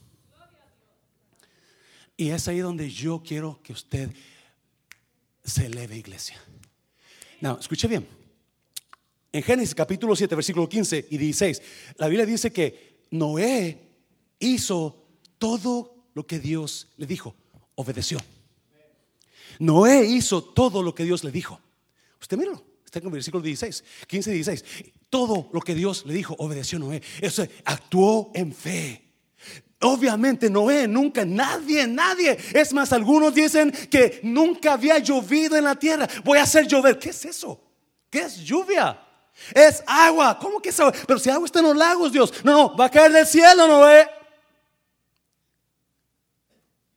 Y es ahí donde yo quiero que usted se eleve, iglesia. No, escuche bien. En Génesis capítulo 7, versículo 15 y 16, la Biblia dice que Noé hizo todo lo que Dios le dijo, obedeció. Noé hizo todo lo que Dios le dijo. Usted míralo, está en el versículo 16, 15 y 16. Todo lo que Dios le dijo, obedeció Noé. Eso actuó en fe. Obviamente Noé, nunca, nadie, nadie. Es más, algunos dicen que nunca había llovido en la tierra. Voy a hacer llover. ¿Qué es eso? ¿Qué es lluvia? Es agua. ¿Cómo que es agua? Pero si agua está en los lagos, Dios. No, va a caer del cielo, Noé.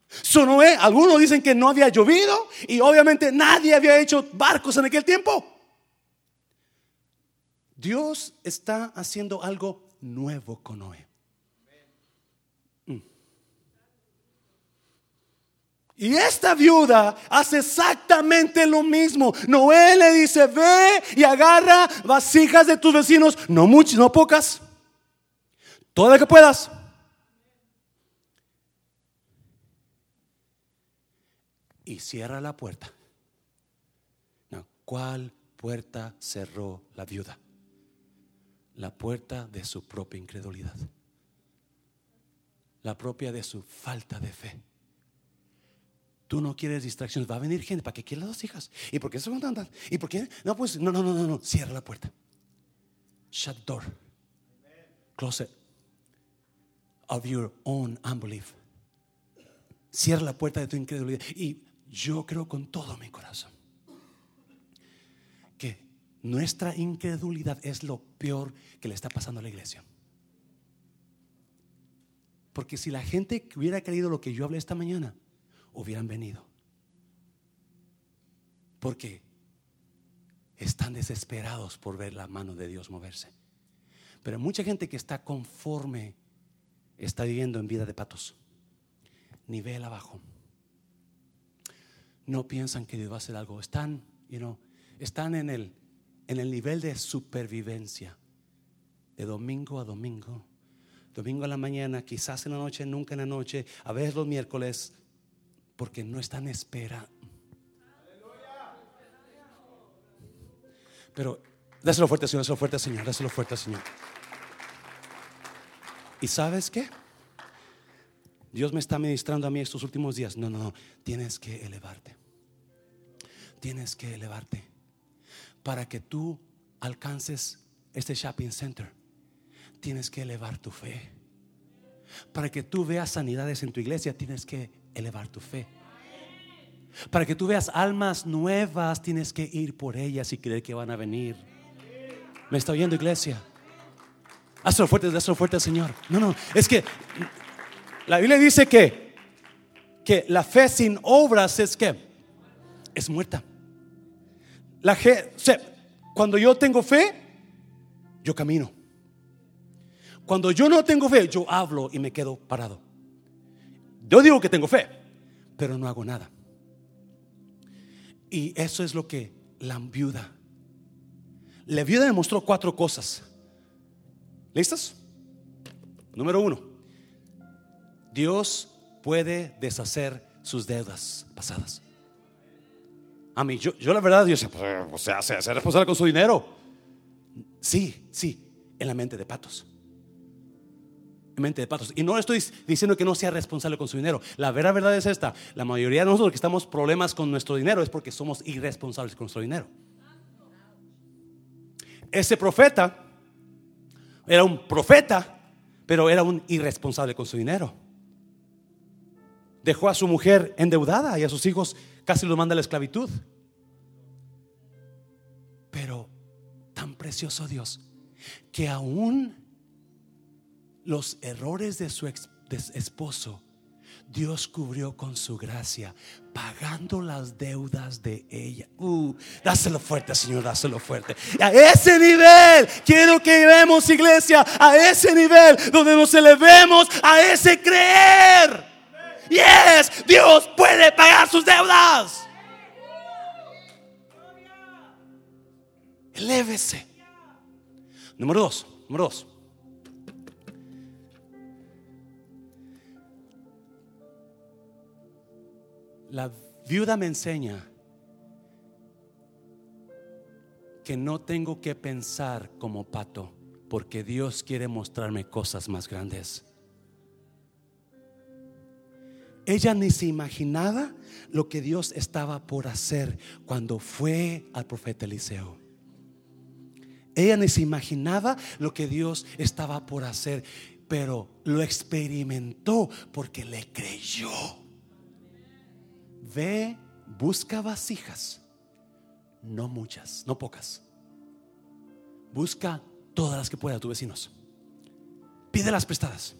So Noé, algunos dicen que no había llovido y obviamente nadie había hecho barcos en aquel tiempo. Dios está haciendo algo nuevo con Noé. Y esta viuda hace exactamente lo mismo. Noé le dice, ve y agarra vasijas de tus vecinos, no muchas, no pocas, todas las que puedas. Y cierra la puerta. ¿Cuál puerta cerró la viuda? La puerta de su propia incredulidad. La propia de su falta de fe. Tú no quieres distracciones. Va a venir gente. ¿Para qué quieres las dos hijas? ¿Y por qué se van a andar? ¿Y por qué? No, pues, no, no, no, no, no. Cierra la puerta. Shut door. Close it. Of your own unbelief. Cierra la puerta de tu incredulidad. Y yo creo con todo mi corazón que nuestra incredulidad es lo peor que le está pasando a la iglesia. Porque si la gente hubiera creído lo que yo hablé esta mañana, hubieran venido. Porque están desesperados por ver la mano de Dios moverse. Pero mucha gente que está conforme está viviendo en vida de patos. Nivel abajo. No piensan que Dios va a hacer algo. Están, you know, están en el, en el nivel de supervivencia. De domingo a domingo. Domingo a la mañana, quizás en la noche, nunca en la noche. A veces los miércoles, porque no están en espera. Pero dáselo fuerte, Señor, dáselo fuerte, Señor, dáselo fuerte, Señor. ¿Y sabes qué? Dios me está ministrando a mí estos últimos días. No, no, no. Tienes que elevarte. Tienes que elevarte. Para que tú alcances este shopping center, tienes que elevar tu fe. Para que tú veas sanidades en tu iglesia, tienes que elevar tu fe. Para que tú veas almas nuevas, tienes que ir por ellas y creer que van a venir. ¿Me está oyendo, iglesia? Hazlo fuerte, hazlo fuerte, Señor. No, no, es que la Biblia dice que, que la fe sin obras es que es muerta. La fe, cuando yo tengo fe, yo camino. Cuando yo no tengo fe, yo hablo y me quedo parado. Yo digo que tengo fe, pero no hago nada. Y eso es lo que la viuda. La viuda demostró cuatro cosas. ¿Listos? Número uno, Dios puede deshacer sus deudas pasadas. A mí, yo, yo la verdad, Dios, o sea, se hace responsable con su dinero. Sí, sí, en la mente de patos. En mente de patos. Y no estoy diciendo que no sea responsable con su dinero. La verdad, verdad es esta. La mayoría de nosotros que estamos problemas con nuestro dinero es porque somos irresponsables con nuestro dinero. Ese profeta era un profeta, pero era un irresponsable con su dinero. Dejó a su mujer endeudada y a sus hijos casi los manda a la esclavitud. Pero tan precioso Dios que aún los errores de su esposo Dios cubrió con su gracia, pagando las deudas de ella. Uh, dáselo fuerte, Señor, dáselo fuerte. A ese nivel, quiero que llevemos, iglesia, a ese nivel donde nos elevemos a ese creer. Yes, Dios puede pagar sus deudas. Elévese. Número dos, número dos. La viuda me enseña que no tengo que pensar como pato, porque Dios quiere mostrarme cosas más grandes. Ella ni se imaginaba lo que Dios estaba por hacer cuando fue al profeta Eliseo. Ella ni se imaginaba lo que Dios estaba por hacer, pero lo experimentó porque le creyó. Ve, busca vasijas, no muchas, no pocas. Busca todas las que pueda tus vecinos. Pide las prestadas.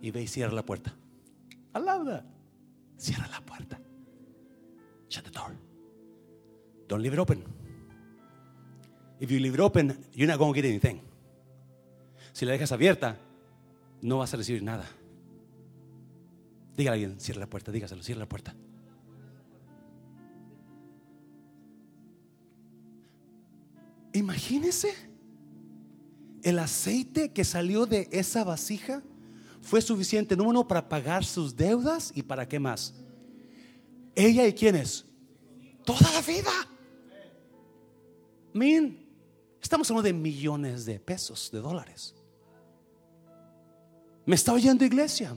y ve y cierra la puerta. Alabda. Cierra la puerta. Shut the door. Don't leave it open. If you leave it open, you're not going to get anything. Si la dejas abierta, no vas a recibir nada. Dígale a alguien, cierra la puerta, dígaselo, cierra la puerta. Imagínese el aceite que salió de esa vasija fue suficiente, número uno, para pagar sus deudas y para qué más. Ella y quiénes? Toda la vida. Min, estamos hablando de millones de pesos, de dólares. ¿Me está oyendo iglesia?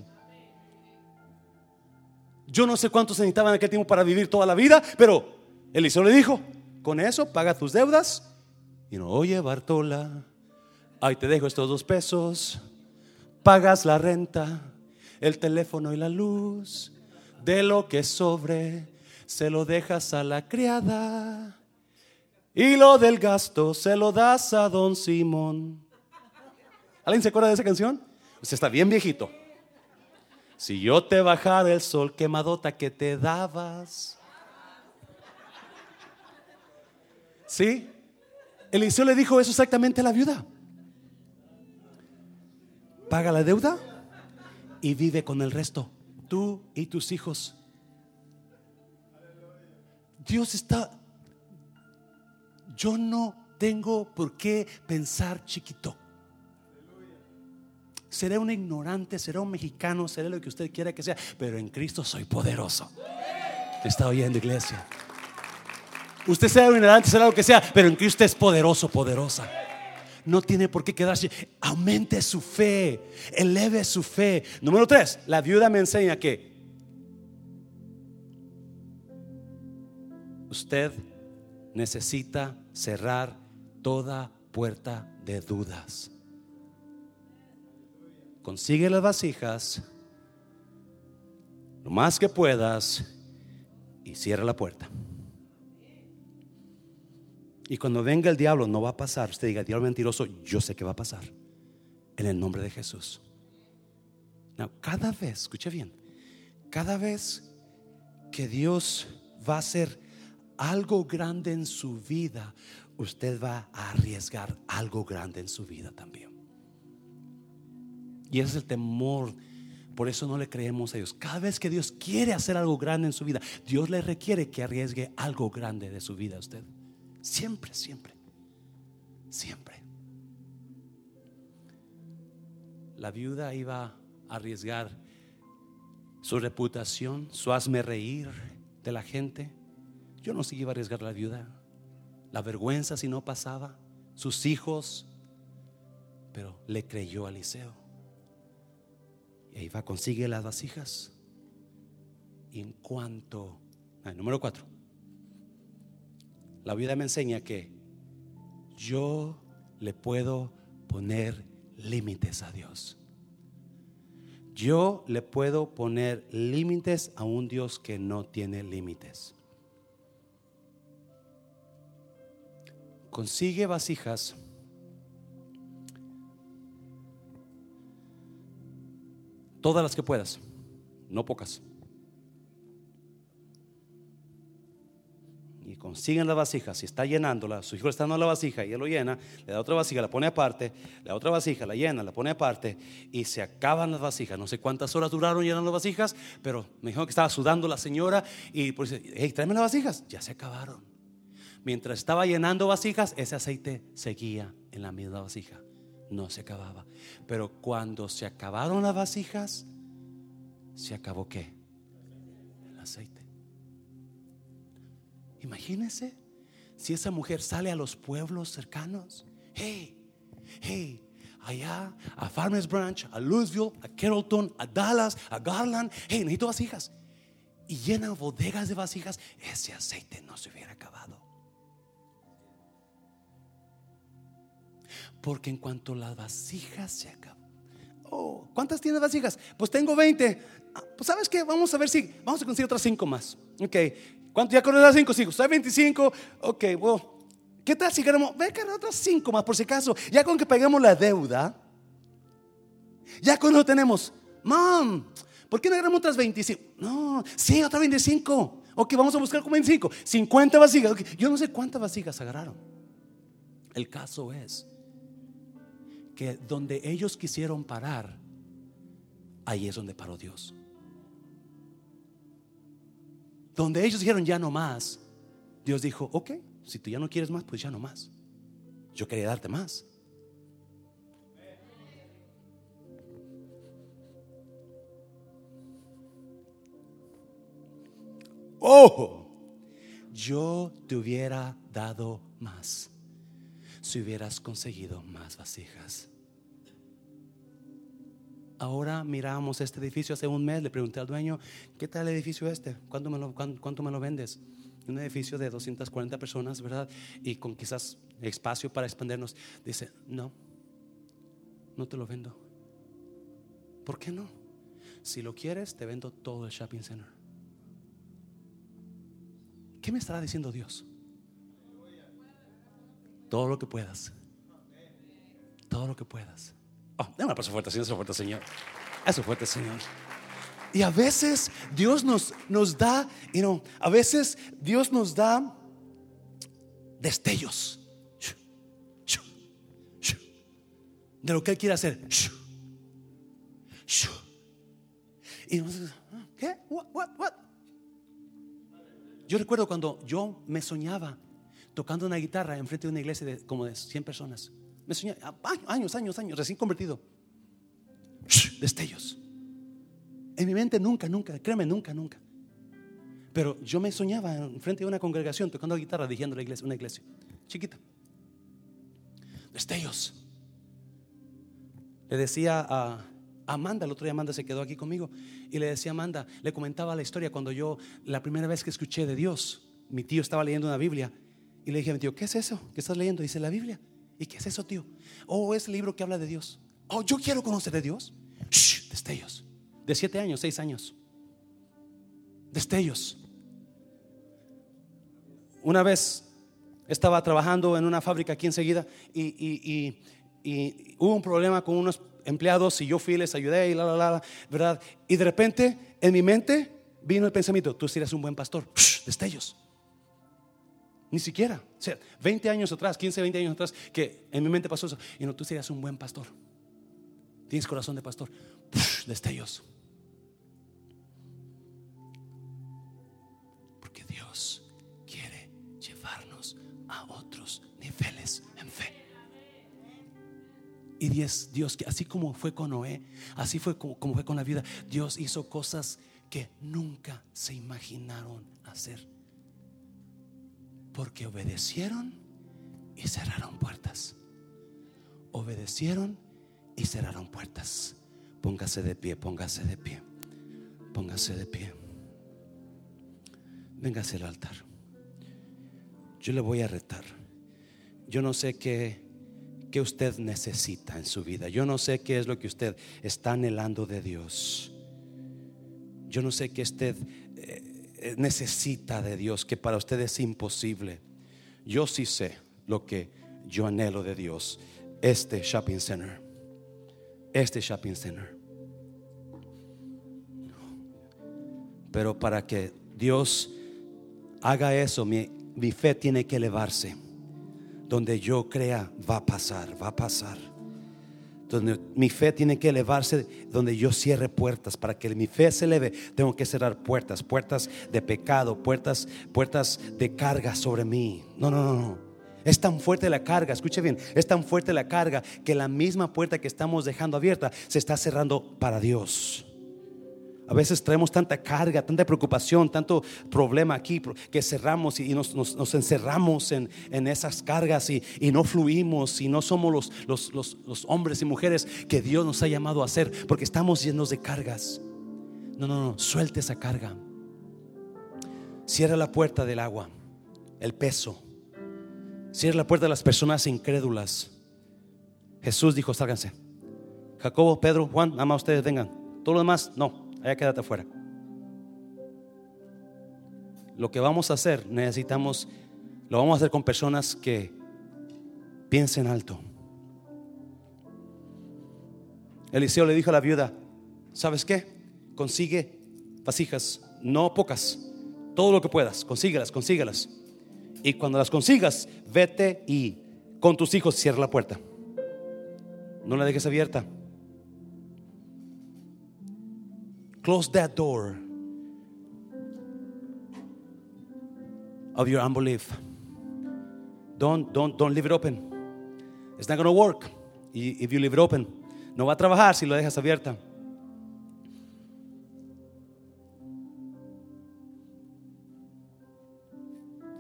Yo no sé cuántos necesitaban en aquel tiempo para vivir toda la vida, pero Eliseo le dijo, con eso paga tus deudas. Y no, oye Bartola, ahí te dejo estos dos pesos pagas la renta, el teléfono y la luz. De lo que sobre, se lo dejas a la criada. Y lo del gasto se lo das a don Simón. ¿Alguien se acuerda de esa canción? Usted está bien viejito. Si yo te bajara el sol quemadota que te dabas. ¿Sí? Eliseo le dijo eso exactamente a la viuda paga la deuda y vive con el resto, tú y tus hijos. Dios está, yo no tengo por qué pensar chiquito. Seré un ignorante, seré un mexicano, seré lo que usted quiera que sea, pero en Cristo soy poderoso. está oyendo, iglesia? Usted sea un ignorante, será lo que sea, pero en Cristo es poderoso, poderosa. No tiene por qué quedarse. Aumente su fe, eleve su fe. Número tres, la viuda me enseña que usted necesita cerrar toda puerta de dudas. Consigue las vasijas lo más que puedas y cierra la puerta. Y cuando venga el diablo, no va a pasar. Usted diga, diablo mentiroso, yo sé que va a pasar. En el nombre de Jesús. cada vez, escuche bien, cada vez que Dios va a hacer algo grande en su vida, usted va a arriesgar algo grande en su vida también. Y ese es el temor. Por eso no le creemos a Dios. Cada vez que Dios quiere hacer algo grande en su vida, Dios le requiere que arriesgue algo grande de su vida a usted. Siempre, siempre. Siempre. La viuda iba a arriesgar su reputación, su hazme reír de la gente. Yo no sé iba a arriesgar la viuda. La vergüenza si no pasaba. Sus hijos. Pero le creyó a Eliseo. Y ahí va, consigue las vasijas. En cuanto. número cuatro. La vida me enseña que yo le puedo poner límites a Dios. Yo le puedo poner límites a un Dios que no tiene límites. Consigue vasijas. Todas las que puedas, no pocas. consiguen la vasija, si está llenándola, su hijo está dando la vasija y él lo llena, le da otra vasija, la pone aparte, le da otra vasija, la llena, la pone aparte y se acaban las vasijas. No sé cuántas horas duraron llenando las vasijas, pero me dijo que estaba sudando la señora y pues, hey, tráeme las vasijas, ya se acabaron. Mientras estaba llenando vasijas, ese aceite seguía en la misma vasija, no se acababa. Pero cuando se acabaron las vasijas, se acabó qué? El aceite. Imagínense si esa mujer sale a los pueblos cercanos. Hey, hey, allá a Farmers Branch, a Louisville, a Carrollton, a Dallas, a Garland. Hey, necesito vasijas. Y llena bodegas de vasijas. Ese aceite no se hubiera acabado. Porque en cuanto las vasijas se acaban. Oh, ¿cuántas tienes vasijas? Pues tengo 20. Ah, pues sabes qué, vamos a ver si vamos a conseguir otras 5 más. Ok, ¿Cuánto ya con las cinco hijos? ¿Hay 25? Ok, bueno. ¿Qué tal si queremos? Ve que otras cinco más por si acaso. Ya con que pagamos la deuda. Ya con lo tenemos. Mom, ¿por qué no agarramos otras 25? No, sí, otras 25. Ok, vamos a buscar con 25. 50 vasijas. Yo no sé cuántas vasijas agarraron. El caso es que donde ellos quisieron parar, ahí es donde paró Dios. Donde ellos dijeron ya no más, Dios dijo, ok, si tú ya no quieres más, pues ya no más. Yo quería darte más. Ojo, yo te hubiera dado más si hubieras conseguido más vasijas. Ahora miramos este edificio hace un mes, le pregunté al dueño, ¿qué tal el edificio este? ¿Cuánto me lo, cuánto me lo vendes? Un edificio de 240 personas, ¿verdad? Y con quizás espacio para expandernos. Dice, no, no te lo vendo. ¿Por qué no? Si lo quieres, te vendo todo el shopping center. ¿Qué me estará diciendo Dios? Todo lo que puedas. Todo lo que puedas. Oh, un aplauso fuerte, Señor, eso fuerte, Señor. Eso fuerte, Señor. Y a veces Dios nos, nos da, you know, a veces Dios nos da destellos de lo que Él quiere hacer. Y ¿qué? What, what, what? Yo recuerdo cuando yo me soñaba tocando una guitarra enfrente de una iglesia de como de 100 personas. Me soñé años, años, años, recién convertido. Destellos. En mi mente nunca, nunca, créeme, nunca, nunca. Pero yo me soñaba en frente de una congregación tocando guitarra, dirigiendo la iglesia, una iglesia chiquita. Destellos. le decía a Amanda, el otro día Amanda se quedó aquí conmigo y le decía Amanda, le comentaba la historia cuando yo, la primera vez que escuché de Dios, mi tío estaba leyendo una Biblia y le dije a mi tío, ¿qué es eso? ¿Qué estás leyendo? Dice la Biblia. ¿Y qué es eso, tío? Oh, es el libro que habla de Dios. Oh, yo quiero conocer de Dios. Shh, destellos. De siete años, seis años. Destellos. Una vez estaba trabajando en una fábrica aquí enseguida y, y, hubo un problema con unos empleados y yo fui, les ayudé y la, la, la, ¿verdad? Y de repente en mi mente vino el pensamiento, tú serías un buen pastor. Shh, destellos. Ni siquiera. O sea, 20 años atrás, 15, 20 años atrás, que en mi mente pasó eso. Y no, tú serías un buen pastor. Tienes corazón de pastor. destellos. Porque Dios quiere llevarnos a otros niveles en fe. Y Dios, Dios, así como fue con Noé, así fue como fue con la vida, Dios hizo cosas que nunca se imaginaron hacer porque obedecieron y cerraron puertas. Obedecieron y cerraron puertas. Póngase de pie, póngase de pie. Póngase de pie. Véngase al altar. Yo le voy a retar. Yo no sé qué, qué usted necesita en su vida. Yo no sé qué es lo que usted está anhelando de Dios. Yo no sé qué usted eh, necesita de Dios, que para usted es imposible. Yo sí sé lo que yo anhelo de Dios. Este shopping center. Este shopping center. Pero para que Dios haga eso, mi, mi fe tiene que elevarse. Donde yo crea, va a pasar, va a pasar donde mi fe tiene que elevarse, donde yo cierre puertas. Para que mi fe se eleve, tengo que cerrar puertas, puertas de pecado, puertas, puertas de carga sobre mí. No, no, no, no. Es tan fuerte la carga, escuche bien, es tan fuerte la carga que la misma puerta que estamos dejando abierta se está cerrando para Dios. A veces traemos tanta carga, tanta preocupación, tanto problema aquí que cerramos y nos, encerramos en, esas cargas y, no fluimos y no somos los, hombres y mujeres que Dios nos ha llamado a ser porque estamos llenos de cargas. No, no, no, suelte esa carga. Cierra la puerta del agua, el peso. Cierra la puerta de las personas incrédulas. Jesús dijo, sálganse. Jacobo, Pedro, Juan, nada más ustedes vengan. Todo lo demás, no allá quédate afuera. Lo que vamos a hacer, necesitamos, lo vamos a hacer con personas que piensen alto. Eliseo le dijo a la viuda, ¿sabes qué? Consigue vasijas, no pocas, todo lo que puedas, consíguelas, consíguelas. Y cuando las consigas, vete y con tus hijos cierra la puerta. No la dejes abierta. Close that door of your unbelief. Don't, don't, don't leave it open. It's not going to work if you leave it open. No va a trabajar si lo dejas abierta.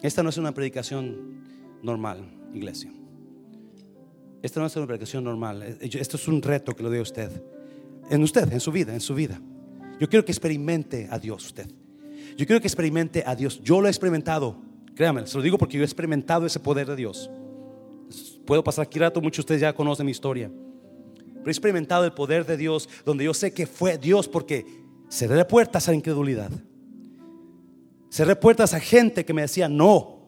Esta no es una predicación normal, iglesia. Esta no es una predicación normal. Esto es un reto que lo dio usted. En usted, en su vida, en su vida. Yo quiero que experimente a Dios usted. Yo quiero que experimente a Dios. Yo lo he experimentado. Créame, se lo digo porque yo he experimentado ese poder de Dios. Puedo pasar aquí rato, muchos de ustedes ya conocen mi historia. Pero he experimentado el poder de Dios donde yo sé que fue Dios porque cerré puertas a la incredulidad. Cerré puertas a gente que me decía no.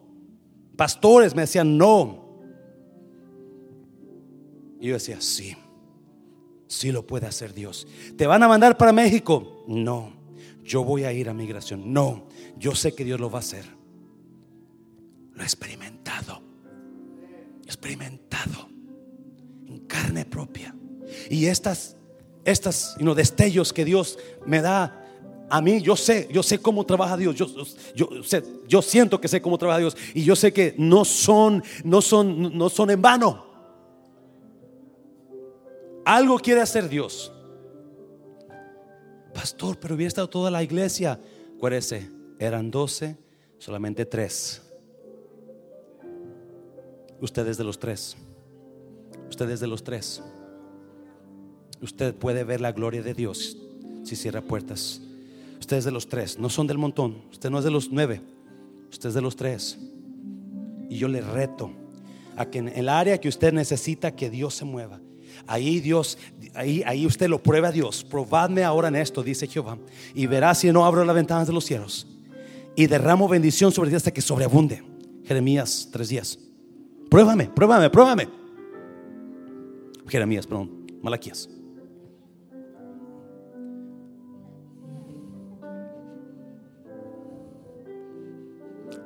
Pastores me decían no. Y yo decía, sí. Sí lo puede hacer Dios. ¿Te van a mandar para México? No. Yo voy a ir a migración. No. Yo sé que Dios lo va a hacer. Lo he experimentado. experimentado en carne propia. Y estas, estas destellos que Dios me da a mí, yo sé, yo sé cómo trabaja Dios. Yo, yo, sé, yo siento que sé cómo trabaja Dios. Y yo sé que no son, no son, no son en vano. Algo quiere hacer Dios. Pastor, pero hubiera estado toda la iglesia. Acuérdese, eran doce, solamente tres. Ustedes de los tres. Ustedes de los tres. usted puede ver la gloria de Dios si cierra puertas. Usted es de los tres, no son del montón. Usted no es de los nueve, usted es de los tres. Y yo le reto a que en el área que usted necesita que Dios se mueva, ahí Dios, ahí, ahí usted lo prueba a Dios. Probadme ahora en esto, dice Jehová, y verá si no abro las ventanas de los cielos y derramo bendición sobre ti hasta que sobreabunde. Jeremías tres días. Pruébame, pruébame, pruébame. Jeremías, perdón, Malaquías.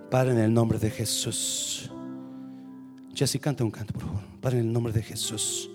Padre, en el nombre de Jesús. Jesse, canta un canto, por favor. Padre, en el nombre de Jesús.